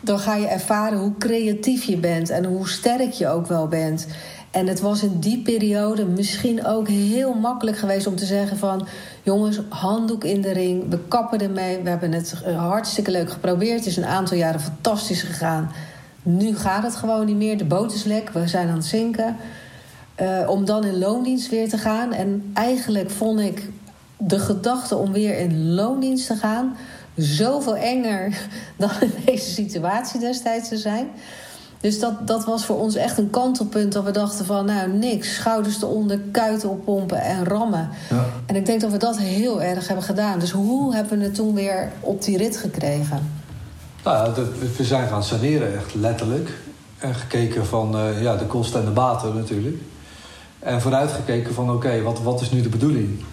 Dan ga je ervaren hoe creatief je bent en hoe sterk je ook wel bent. En het was in die periode misschien ook heel makkelijk geweest om te zeggen van... jongens, handdoek in de ring, we kappen ermee. We hebben het hartstikke leuk geprobeerd. Het is een aantal jaren fantastisch gegaan. Nu gaat het gewoon niet meer. De boot is lek, we zijn aan het zinken. Uh, om dan in loondienst weer te gaan. En eigenlijk vond ik de gedachte om weer in loondienst te gaan zoveel enger dan in deze situatie destijds te zijn. Dus dat, dat was voor ons echt een kantelpunt dat we dachten van nou niks, schouders eronder, kuiten oppompen en rammen. Ja. En ik denk dat we dat heel erg hebben gedaan. Dus hoe hebben we het toen weer op die rit gekregen? Nou we zijn gaan saneren echt letterlijk. En gekeken van uh, ja, de kosten en de baten natuurlijk. En vooruitgekeken van oké, wat, wat is nu de bedoeling?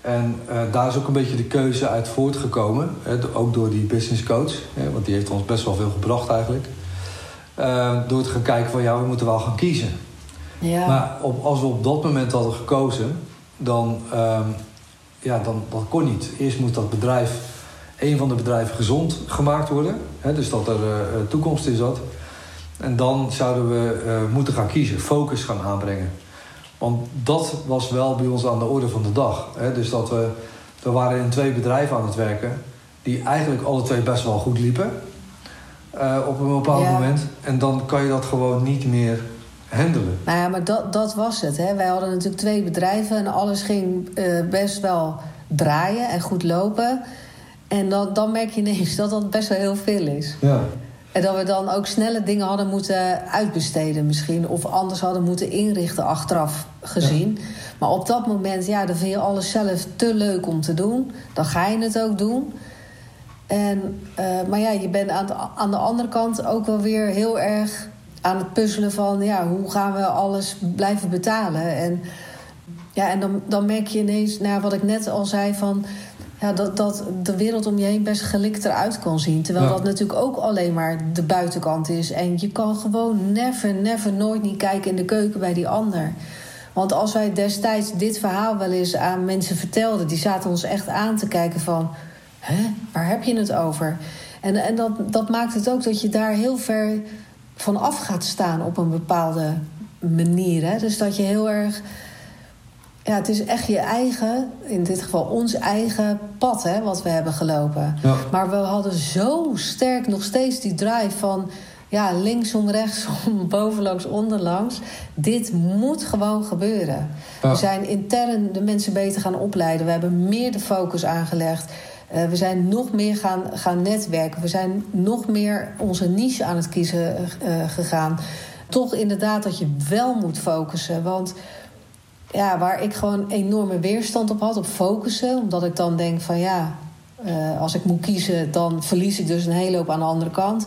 En uh, daar is ook een beetje de keuze uit voortgekomen. Hè, ook door die business coach. Hè, want die heeft ons best wel veel gebracht eigenlijk. Uh, door te gaan kijken van ja, we moeten wel gaan kiezen. Ja. Maar op, als we op dat moment hadden gekozen, dan, uh, ja, dan, dan kon niet. Eerst moet dat bedrijf, een van de bedrijven, gezond gemaakt worden. Hè, dus dat er uh, toekomst in zat. En dan zouden we moeten gaan kiezen, focus gaan aanbrengen. Want dat was wel bij ons aan de orde van de dag. Hè? Dus dat we, we waren in twee bedrijven aan het werken... die eigenlijk alle twee best wel goed liepen. Uh, op een bepaald moment. En dan kan je dat gewoon niet meer handelen. Nou ja, maar dat, dat was het. Hè? Wij hadden natuurlijk twee bedrijven... en alles ging uh, best wel draaien en goed lopen... En dan, dan merk je ineens dat dat best wel heel veel is. Ja. En dat we dan ook snelle dingen hadden moeten uitbesteden misschien. Of anders hadden moeten inrichten achteraf gezien. Maar op dat moment, ja, dan vind je alles zelf te leuk om te doen. Dan ga je het ook doen. En, uh, maar ja, je bent aan de, aan de andere kant ook wel weer heel erg aan het puzzelen van... ja, hoe gaan we alles blijven betalen? En, ja, en dan, dan merk je ineens, nou, wat ik net al zei... van ja, dat, dat de wereld om je heen best gelikt eruit kan zien. Terwijl dat natuurlijk ook alleen maar de buitenkant is. En je kan gewoon never, never, nooit niet kijken in de keuken bij die ander. Want als wij destijds dit verhaal wel eens aan mensen vertelden... die zaten ons echt aan te kijken van... hè, waar heb je het over? En, en dat, dat maakt het ook dat je daar heel ver van af gaat staan op een bepaalde manier. Hè? Dus dat je heel erg ja, het is echt je eigen, in dit geval ons eigen pad hè, wat we hebben gelopen. Maar we hadden zo sterk nog steeds die drive van ja, linksom, rechtsom, bovenlangs, onderlangs. Dit moet gewoon gebeuren. We zijn intern de mensen beter gaan opleiden. We hebben meer de focus aangelegd. Uh, we zijn nog meer gaan, gaan netwerken. We zijn nog meer onze niche aan het kiezen uh, gegaan. Toch inderdaad dat je wel moet focussen. Want ja, waar ik gewoon enorme weerstand op had, op focussen. Omdat ik dan denk van ja, uh, als ik moet kiezen, dan verlies ik dus een hele hoop aan de andere kant.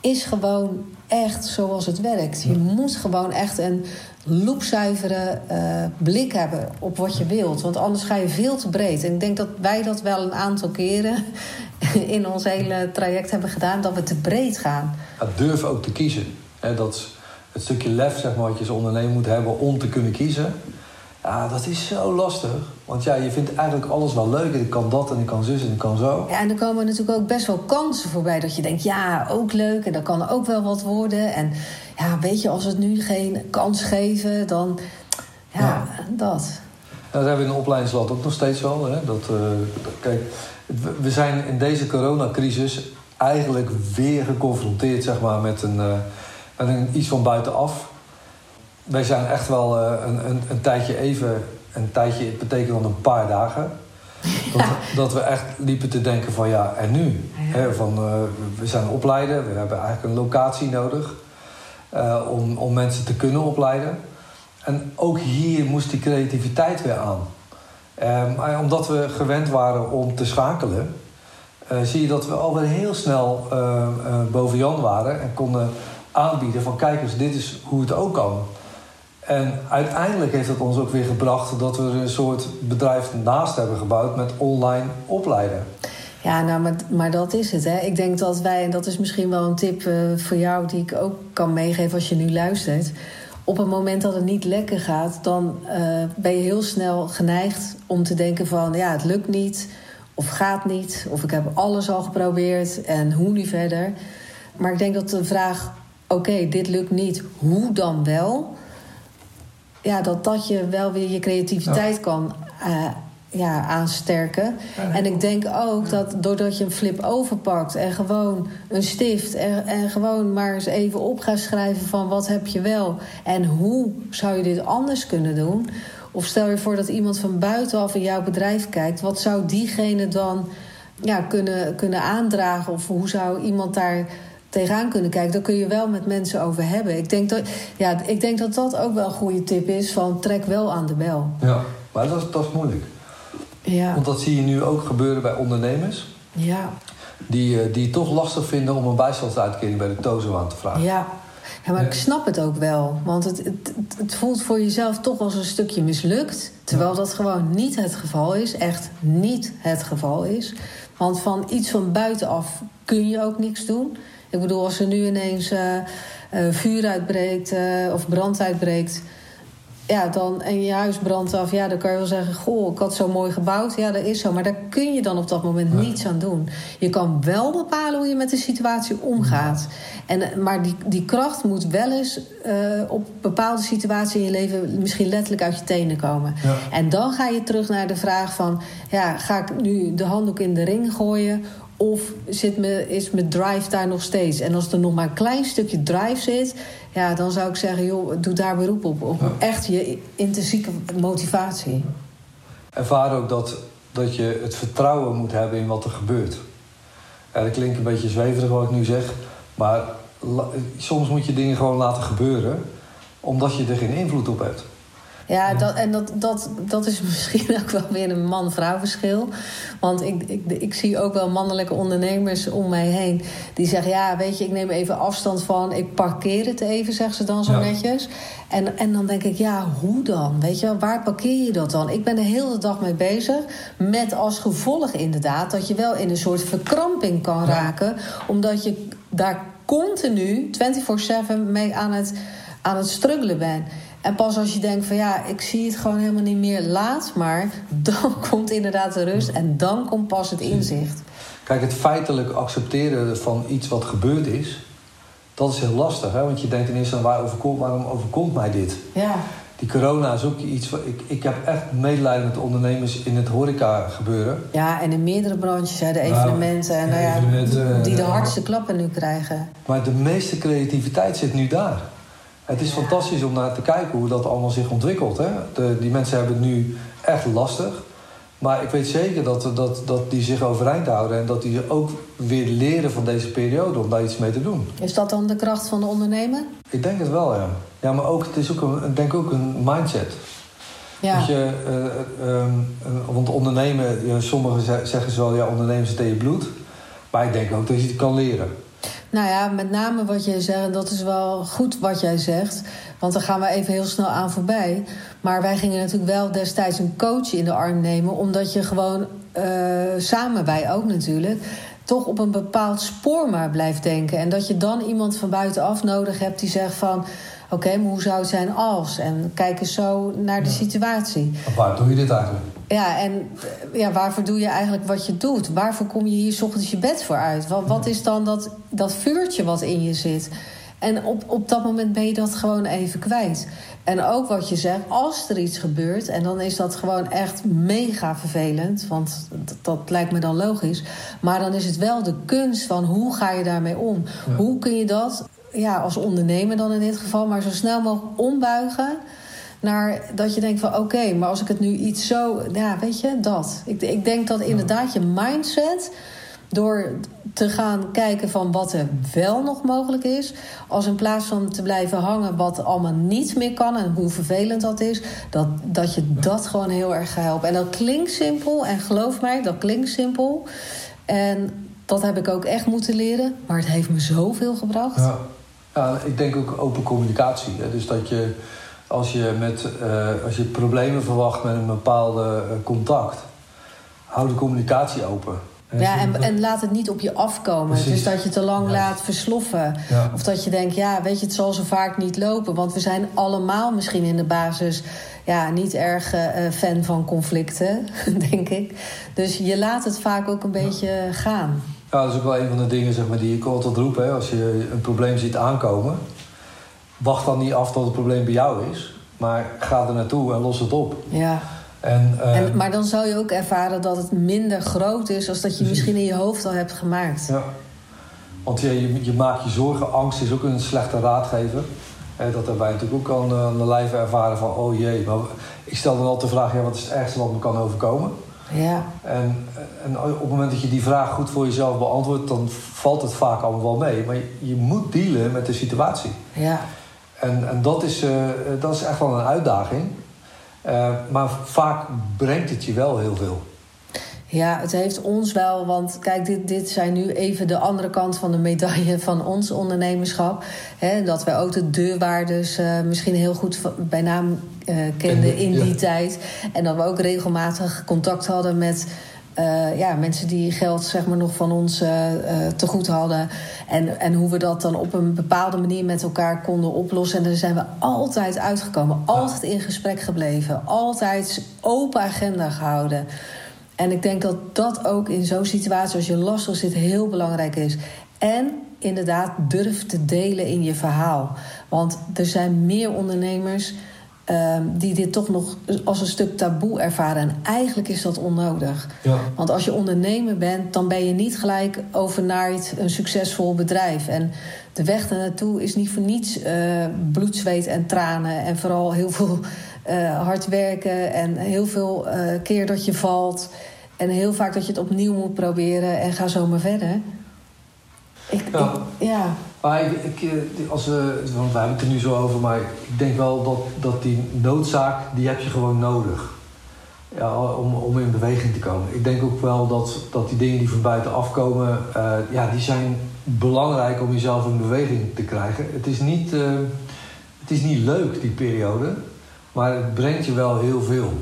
Is gewoon echt zoals het werkt. Je moet gewoon echt een loepzuivere uh, blik hebben op wat je wilt. Want anders ga je veel te breed. En ik denk dat wij dat wel een aantal keren in ons hele traject hebben gedaan, dat we te breed gaan. Durf ook te kiezen. Hè, dat het stukje lef zeg maar, wat je als ondernemer moet hebben om te kunnen kiezen. Ja, dat is zo lastig. Want ja, je vindt eigenlijk alles wel leuk. En ik kan dat en ik kan zus en ik kan zo. Ja, en er komen natuurlijk ook best wel kansen voorbij. Dat je denkt, ja, ook leuk. En dat kan ook wel wat worden. En ja, weet je, als we het nu geen kans geven, dan... Ja, dat. dat hebben we in de opleidingsland ook nog steeds wel. Hè? Dat, uh, kijk, we zijn in deze coronacrisis eigenlijk weer geconfronteerd zeg maar, met, een, uh, En iets van buitenaf. Wij zijn echt wel een, een, een tijdje even... Een tijdje betekent dan een paar dagen dat, dat, we echt liepen te denken van ja, en nu? van, uh, we zijn opleiden, we hebben eigenlijk een locatie nodig uh, om, om mensen te kunnen opleiden. En ook hier moest die creativiteit weer aan. Um, omdat we gewend waren om te schakelen, uh, zie je dat we alweer heel snel boven Jan waren en konden aanbieden van kijk eens, dit is hoe het ook kan. En uiteindelijk heeft het ons ook weer gebracht dat we een soort bedrijf naast hebben gebouwd met online opleiden. Ja, nou, maar, maar dat is het. Hè. Ik denk dat wij, en dat is misschien wel een tip uh, voor jou die ik ook kan meegeven als je nu luistert. Op het moment dat het niet lekker gaat, dan uh, ben je heel snel geneigd om te denken van ja, het lukt niet, of gaat niet, of ik heb alles al geprobeerd en hoe nu verder. Maar ik denk dat de vraag, oké, dit lukt niet, hoe dan wel? Ja, dat dat je wel weer je creativiteit kan uh, ja, aansterken. En ik denk ook dat doordat je een flip overpakt en gewoon een stift en, en gewoon maar eens even op gaat schrijven van wat heb je wel en hoe zou je dit anders kunnen doen. Of stel je voor dat iemand van buitenaf in jouw bedrijf kijkt, wat zou diegene dan ja, kunnen, kunnen aandragen? Of hoe zou iemand daar tegenaan kunnen kijken. Daar kun je wel met mensen over hebben. Ik denk dat ja, ik denk dat, dat ook wel een goede tip is: van trek wel aan de bel. Ja, maar dat is, dat is moeilijk. Ja. Want dat zie je nu ook gebeuren bij ondernemers. Ja. Die, eh, die toch lastig vinden om een bijstandsuitkering bij de TOZO aan te vragen. Ja. Ja, maar ik snap het ook wel. Want het, het, het voelt voor jezelf toch als een stukje mislukt. Terwijl dat gewoon niet het geval is. Echt niet het geval is. Want van iets van buitenaf kun je ook niks doen. Ik bedoel, als er nu ineens uh, uh, vuur uitbreekt uh, of brand uitbreekt. Ja, dan, en je huis brandt af. Ja, dan kan je wel zeggen: Goh, ik had zo mooi gebouwd. Ja, dat is zo. Maar daar kun je dan op dat moment niets aan doen. Je kan wel bepalen hoe je met de situatie omgaat. En, maar die, die kracht moet wel eens op bepaalde situaties in je leven misschien letterlijk uit je tenen komen. Ja. En dan ga je terug naar de vraag van: ja, ga ik nu de handdoek in de ring gooien? Of zit me, is mijn drive daar nog steeds? En als er nog maar een klein stukje drive zit, ja, dan zou ik zeggen, joh, doe daar beroep op. Op echt je intrinsieke motivatie. Ervaar ook dat, dat je het vertrouwen moet hebben in wat er gebeurt. Ja, dat klinkt een beetje zweverig wat ik nu zeg, maar soms moet je dingen gewoon laten gebeuren, omdat je er geen invloed op hebt. Ja, dat, en dat, dat, dat is misschien ook wel weer een man-vrouw verschil. Want ik, ik, ik zie ook wel mannelijke ondernemers om mij heen... die zeggen, ja, weet je, ik neem even afstand van... ik parkeer het even, zeggen ze dan zo netjes. En, en dan denk ik, ja, hoe dan? Weet je, waar parkeer je dat dan? Ik ben de hele dag mee bezig. Met als gevolg inderdaad dat je wel in een soort verkramping kan raken. Omdat je daar continu 24-7 mee aan het, aan het struggelen bent. En pas als je denkt van ja, ik zie het gewoon helemaal niet meer, laat maar. Dan komt inderdaad de rust en dan komt pas het inzicht. Kijk, het feitelijk accepteren van iets wat gebeurd is, dat is heel lastig. Hè? Want je denkt waar overkomt, waarom overkomt mij dit? Ja. Die corona is ook iets. Ik, ik heb echt medelijden met de ondernemers in het horeca gebeuren. Ja, en in meerdere branches, hè, de evenementen. en, nou ja, die de hardste klappen nu krijgen. Maar de meeste creativiteit zit nu daar. Het is fantastisch om naar te kijken hoe dat allemaal zich ontwikkelt. Hè? De, die mensen hebben het nu echt lastig. Maar ik weet zeker dat, dat, dat die zich overeind houden en dat die ook weer leren van deze periode om daar iets mee te doen. Is dat dan de kracht van de ondernemer? Ik denk het wel, ja. Ja, maar ook, het is ook een, denk ook een mindset. Ja. je, uh, uh, want ondernemen, sommigen zeggen zo, ja, ondernemen zit in je bloed. Maar ik denk ook dat je het kan leren. Nou ja, met name wat jij zegt, en dat is wel goed wat jij zegt. Want dan gaan we even heel snel aan voorbij. Maar wij gingen natuurlijk wel destijds een coach in de arm nemen, omdat je gewoon uh, samen, wij ook natuurlijk, toch op een bepaald spoor maar blijft denken. En dat je dan iemand van buitenaf nodig hebt die zegt van. Oké, maar hoe zou het zijn als? En kijk eens zo naar de situatie. waar doe je dit eigenlijk? Ja, en ja, waarvoor doe je eigenlijk wat je doet? Waarvoor kom je hier s ochtends je bed voor uit? Wat, wat is dan dat, dat vuurtje wat in je zit? En op, op dat moment ben je dat gewoon even kwijt. En ook wat je zegt, als er iets gebeurt, en dan is dat gewoon echt mega vervelend, want dat, dat lijkt me dan logisch. Maar dan is het wel de kunst van hoe ga je daarmee om? Hoe kun je dat ja, als ondernemer dan in dit geval, maar zo snel mogelijk ombuigen naar dat je denkt van oké, maar als ik het nu iets zo, ja, weet je, dat. Ik, ik denk dat inderdaad je mindset door te gaan kijken van wat er wel nog mogelijk is. Als in plaats van te blijven hangen wat allemaal niet meer kan en hoe vervelend dat is, dat, dat je dat gewoon heel erg gaat helpen. En dat klinkt simpel en geloof mij, dat klinkt simpel. En dat heb ik ook echt moeten leren, maar het heeft me zoveel gebracht. Ja, ja ik denk ook open communicatie. Hè? Dus dat je als je, met, uh, als je problemen verwacht met een bepaalde uh, contact, hou de communicatie open. Ja, en, en laat het niet op je afkomen. Precies. Dus dat je te lang laat versloffen. Ja. Of dat je denkt, ja, weet je, het zal zo vaak niet lopen. Want we zijn allemaal misschien in de basis ja, niet erg uh, fan van conflicten, denk ik. Dus je laat het vaak ook een beetje gaan. Ja, dat is ook wel een van de dingen zeg maar, die ik altijd roep. Hè. Als je een probleem ziet aankomen, wacht dan niet af tot het probleem bij jou is. Maar ga er naartoe en los het op. Ja. En, uh, en, maar dan zou je ook ervaren dat het minder groot is... als dat je misschien in je hoofd al hebt gemaakt. Ja. Want je, je, je maakt je zorgen. Angst is ook een slechte raadgever. Eh, dat hebben wij natuurlijk ook aan, aan de lijve ervaren van... oh jee, maar ik stel dan altijd de vraag... Ja, wat is het ergste wat me kan overkomen? Ja. En, en op het moment dat je die vraag goed voor jezelf beantwoordt... dan valt het vaak allemaal wel mee. Maar je, je moet dealen met de situatie. Ja. En, en dat, is, uh, dat is echt wel een uitdaging. Uh, maar vaak brengt het je wel heel veel. Ja, het heeft ons wel, want kijk, dit, dit zijn nu even de andere kant van de medaille van ons ondernemerschap. Hè, dat wij ook de deurwaarders uh, misschien heel goed bij naam uh, kenden in die tijd. En dat we ook regelmatig contact hadden met uh, ja, mensen die geld zeg maar, nog van ons uh, te goed hadden. En, en hoe we dat dan op een bepaalde manier met elkaar konden oplossen. En daar zijn we altijd uitgekomen. Altijd in gesprek gebleven. Altijd open agenda gehouden. En ik denk dat dat ook in zo'n situatie als je lastig zit heel belangrijk is. En inderdaad durf te delen in je verhaal. Want er zijn meer ondernemers Ehm, die dit toch nog als een stuk taboe ervaren. En eigenlijk is dat onnodig. Ja. Want als je ondernemer bent, dan ben je niet gelijk overnight een succesvol bedrijf. En de weg naartoe is niet voor niets uh, bloed, zweet en tranen. En vooral heel veel uh, hard werken en heel veel uh, keer dat je valt. En heel vaak dat je het opnieuw moet proberen en ga zo maar verder. Ik, ja. Ik, ja. Maar ik, ik, eh, als we, want we hebben het er nu zo over, maar ik denk wel dat, dat die noodzaak, die heb je gewoon nodig. Ja, om, om in beweging te komen. Ik denk ook wel dat, dat die dingen die van buiten afkomen, uh, ja, die zijn belangrijk om jezelf in beweging te krijgen. Het is niet, uh, het is niet leuk, die periode, maar het brengt je wel heel veel.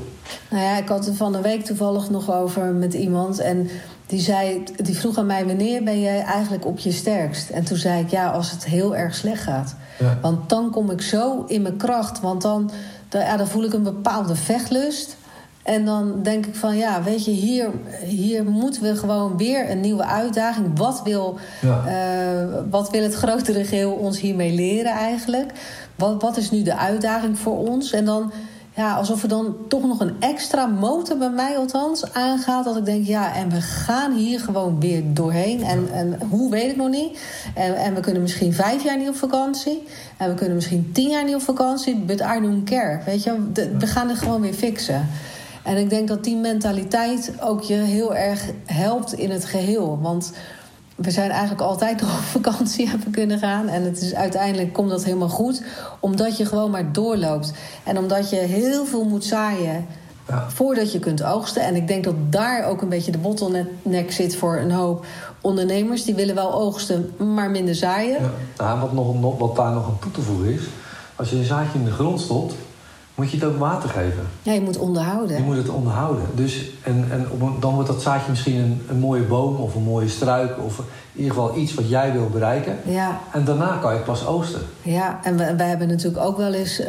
Nou ja, ik had er van de week toevallig nog over met iemand. En die, zei, die vroeg aan mij: Wanneer ben jij eigenlijk op je sterkst? En toen zei ik: Ja, als het heel erg slecht gaat. Ja. Want dan kom ik zo in mijn kracht. Want dan, dan, ja, dan voel ik een bepaalde vechtlust. En dan denk ik van ja, weet je, hier, hier moeten we gewoon weer een nieuwe uitdaging. Wat wil, ja. uh, wat wil het grotere geheel ons hiermee leren eigenlijk? Wat, wat is nu de uitdaging voor ons? En dan ja, alsof er dan toch nog een extra motor bij mij althans aangaat. Dat ik denk, ja, en we gaan hier gewoon weer doorheen. En, en hoe weet ik nog niet. En, en we kunnen misschien vijf jaar niet op vakantie. En we kunnen misschien tien jaar niet op vakantie. But I don't care. Weet je, de, we gaan het gewoon weer fixen. En ik denk dat die mentaliteit ook je heel erg helpt in het geheel. Want we zijn eigenlijk altijd nog op vakantie hebben kunnen gaan. En het is, uiteindelijk komt dat helemaal goed. Omdat je gewoon maar doorloopt. En omdat je heel veel moet zaaien ja. voordat je kunt oogsten. En ik denk dat daar ook een beetje de bottleneck zit voor een hoop ondernemers. Die willen wel oogsten, maar minder zaaien. Ja. Nou, wat, nog, wat daar nog aan toe te voegen is... als je een zaadje in de grond stopt moet je het ook water geven. Ja, je moet onderhouden. Je moet het onderhouden. Dus, en en dan wordt dat zaadje misschien een, een mooie boom of een mooie struik... of in ieder geval iets wat jij wil bereiken. Ja. En daarna kan je pas oosten. Ja, en we, wij hebben natuurlijk ook wel eens uh,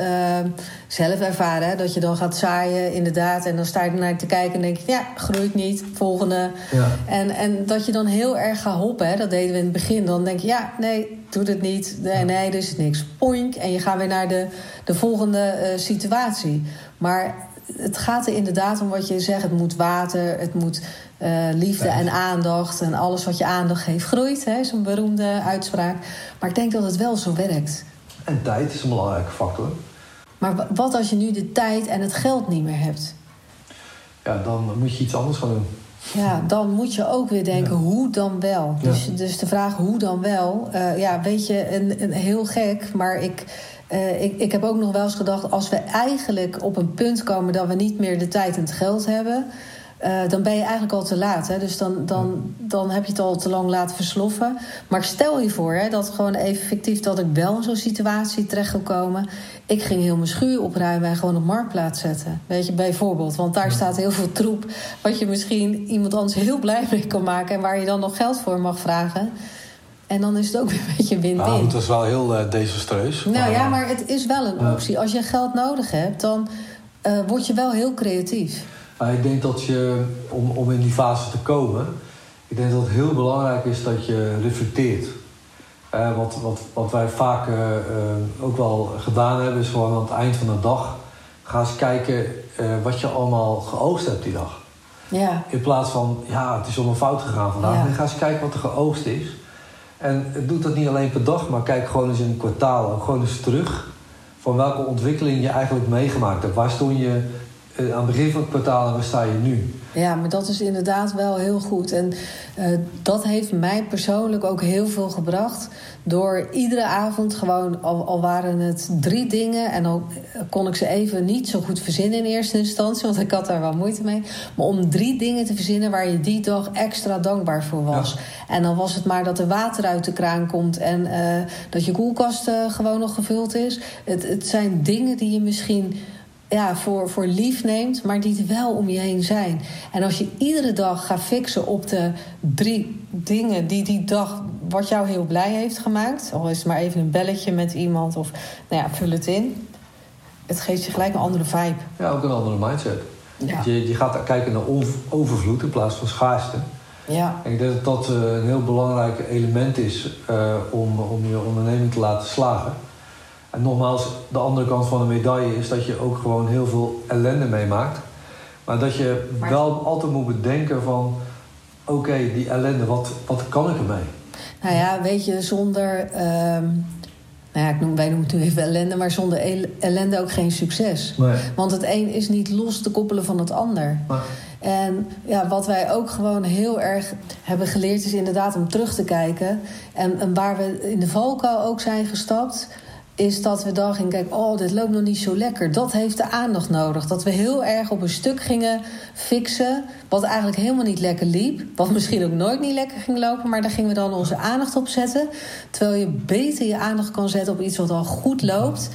zelf ervaren... Hè, dat je dan gaat zaaien, inderdaad... en dan sta je naar te kijken en denk je... ja, groeit niet, volgende. Ja. En, en dat je dan heel erg gaat hoppen, hè, dat deden we in het begin. Dan denk je, ja, nee, doet het niet. Nee, nee, er is niks. Poink. En je gaat weer naar de, de volgende uh, situatie. Maar het gaat er inderdaad om wat je zegt. Het moet water, het moet liefde en aandacht en alles wat je aandacht geeft groeit. Zo'n beroemde uitspraak. Maar ik denk dat het wel zo werkt. En tijd is een belangrijke factor. Maar wat als je nu de tijd en het geld niet meer hebt? Ja, dan moet je iets anders gaan doen. Ja, dan moet je ook weer denken, hoe dan wel? Dus, dus de vraag hoe dan wel, uh, ja, weet je, een, een heel gek, maar ik, uh, ik, ik heb ook nog wel eens gedacht, als we eigenlijk op een punt komen dat we niet meer de tijd en het geld hebben, uh, dan ben je eigenlijk al te laat. Hè? Dus dan, dan, dan heb je het al te lang laten versloffen. Maar stel je voor hè, dat gewoon even fictief dat ik wel in zo'n situatie terecht wil komen. Ik ging heel mijn schuur opruimen en gewoon op marktplaats zetten. Weet je, bijvoorbeeld. Want daar staat heel veel troep. Wat je misschien iemand anders heel blij mee kan maken. En waar je dan nog geld voor mag vragen. En dan is het ook weer een beetje win-win. Nou, het is wel heel uh, desastreus. Nou ja, maar het is wel een optie. Als je geld nodig hebt, dan uh, word je wel heel creatief. Maar ik denk dat je, om, om in die fase te komen, ik denk dat het heel belangrijk is dat je reflecteert. Uh, wat, wat, wat wij vaak ook wel gedaan hebben, is gewoon aan het eind van de dag ga eens kijken wat je allemaal geoogst hebt die dag. Ja. In plaats van, ja, het is allemaal fout gegaan vandaag. Ja. Ga eens kijken wat er geoogst is. En doe dat niet alleen per dag, maar kijk gewoon eens in een kwartaal. Gewoon eens terug van welke ontwikkeling je eigenlijk meegemaakt hebt. Waar stond je aan het begin van het kwartaal en waar sta je nu? Ja, maar dat is inderdaad wel heel goed. En uh, dat heeft mij persoonlijk ook heel veel gebracht. Door iedere avond gewoon, al, al, waren het drie dingen... en dan kon ik ze even niet zo goed verzinnen in eerste instantie... want ik had daar wel moeite mee. Maar om drie dingen te verzinnen waar je die dag extra dankbaar voor was. Ja. En dan was het maar dat er water uit de kraan komt... en uh, dat je koelkast uh, gewoon nog gevuld is. Het, het zijn dingen die je misschien ja, voor, voor lief neemt, maar die er wel om je heen zijn. En als je iedere dag gaat fixen op de drie dingen die die dag wat jou heel blij heeft gemaakt, al is het maar even een belletje met iemand of nou ja, vul het in. Het geeft je gelijk een andere vibe. Ja, ook een andere mindset. Ja. Je, je gaat kijken naar overvloed in plaats van schaarste. Ja. En ik denk dat dat eh, een heel belangrijk element is uh, om, om je onderneming te laten slagen. En nogmaals, de andere kant van de medaille is dat je ook gewoon heel veel ellende meemaakt. Maar dat je wel altijd moet bedenken van... oké, die ellende, wat, wat kan ik ermee? Nou ja, weet je, zonder... Um, nou ja, ik noem, wij noemen het nu even ellende... maar zonder ellende ook geen succes. Nee. Want het een is niet los te koppelen van het ander. En ja, wat wij ook gewoon heel erg hebben geleerd... is inderdaad om terug te kijken. En, en waar we in de valkuil ook zijn gestapt is dat we dan gingen kijken... oh, dit loopt nog niet zo lekker. Dat heeft de aandacht nodig. Dat we heel erg op een stuk gingen fixen... wat eigenlijk helemaal niet lekker liep. Wat misschien ook nooit niet lekker ging lopen... maar daar gingen we dan onze aandacht op zetten. Terwijl je beter je aandacht kan zetten op iets wat al goed loopt...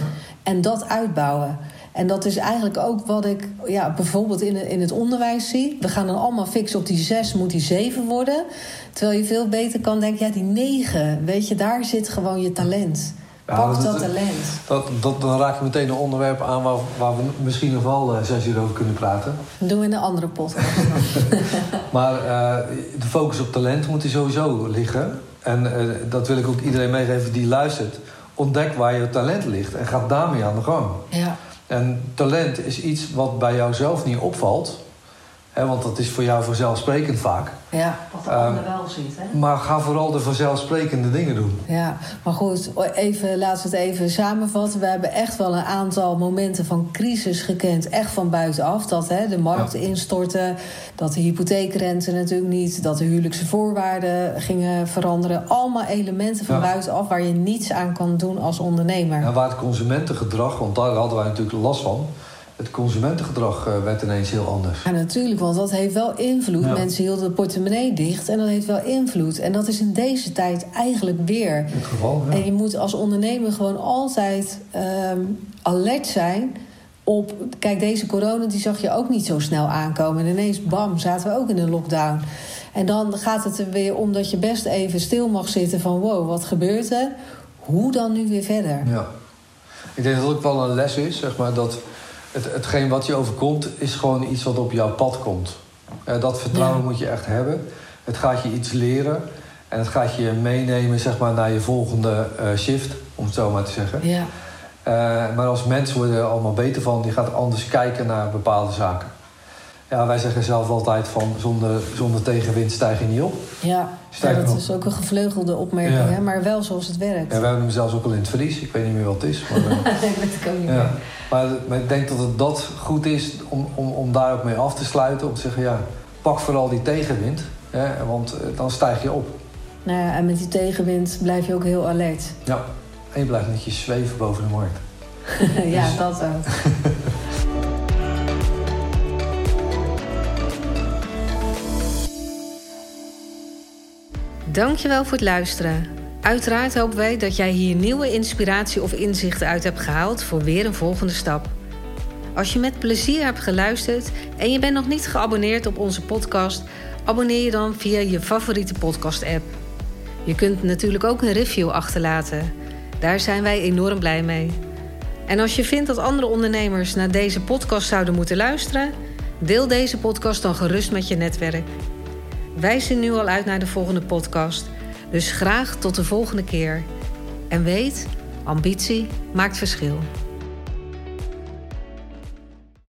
en dat uitbouwen. En dat is eigenlijk ook wat ik ja, bijvoorbeeld in, in het onderwijs zie. We gaan dan allemaal fixen op die zes, moet die zeven worden. Terwijl je veel beter kan denken, ja, die negen. Weet je, daar zit gewoon je talent. Pak dat, dat talent. Dat, dat, dan raak je meteen een onderwerp aan waar, waar we misschien nog wel uh, zes uur over kunnen praten. Dat doen we in een andere podcast. maar uh, de focus op talent moet er sowieso liggen. En uh, dat wil ik ook iedereen meegeven die luistert. Ontdek waar je talent ligt en ga daarmee aan de gang. Ja. En talent is iets wat bij jou zelf niet opvalt. Want dat is voor jou vanzelfsprekend vaak. Ja, wat de ander wel ziet. Hè? Maar ga vooral de vanzelfsprekende dingen doen. Ja, maar goed, even, laten we het even samenvatten. We hebben echt wel een aantal momenten van crisis gekend. Echt van buitenaf. Dat hè, de markt ja. instortte. Dat de hypotheekrente natuurlijk niet. Dat de huwelijkse voorwaarden gingen veranderen. Allemaal elementen van ja. buitenaf waar je niets aan kan doen als ondernemer. En waar het consumentengedrag, want daar hadden wij natuurlijk last van het consumentengedrag uh, werd ineens heel anders. Ja, natuurlijk, want dat heeft wel invloed. Ja. Mensen hielden de portemonnee dicht en dat heeft wel invloed. En dat is in deze tijd eigenlijk weer. Het geval, ja. En je moet als ondernemer gewoon altijd um, alert zijn op... Kijk, deze corona die zag je ook niet zo snel aankomen. En ineens, bam, zaten we ook in een lockdown. En dan gaat het er weer om dat je best even stil mag zitten van... wow, wat gebeurt er? Hoe dan nu weer verder? Ja. Ik denk dat het ook wel een les is, zeg maar, dat het, hetgeen wat je overkomt, is gewoon iets wat op jouw pad komt. Uh, dat vertrouwen ja. moet je echt hebben. Het gaat je iets leren. En het gaat je meenemen zeg maar, naar je volgende uh, shift, om het zo maar te zeggen. Ja. Uh, maar als mens worden er allemaal beter van. Die gaat anders kijken naar bepaalde zaken. Ja, wij zeggen zelf altijd van zonder, zonder tegenwind stijg je niet op. Ja, ja dat is ook een gevleugelde opmerking, hè? maar wel zoals het werkt. Ja, we hebben hem zelfs ook al in het verlies. Ik weet niet meer wat het is. Maar, ik weet het ook niet ja. Maar, maar, ik denk dat het dat goed is om, om, om daar ook mee af te sluiten. Om te zeggen, ja, pak vooral die tegenwind. Hè, want dan stijg je op. Nou ja, en met die tegenwind blijf je ook heel alert. Ja, en je blijft netjes zweven boven de markt. ja, dus- dat ook. Dankjewel voor het luisteren. Uiteraard hopen wij dat jij hier nieuwe inspiratie of inzichten uit hebt gehaald voor weer een volgende stap. Als je met plezier hebt geluisterd en je bent nog niet geabonneerd op onze podcast, abonneer je dan via je favoriete podcast-app. Je kunt natuurlijk ook een review achterlaten. Daar zijn wij enorm blij mee. En als je vindt dat andere ondernemers naar deze podcast zouden moeten luisteren, deel deze podcast dan gerust met je netwerk. Wij zien nu al uit naar de volgende podcast. Dus graag tot de volgende keer. En weet, ambitie maakt verschil.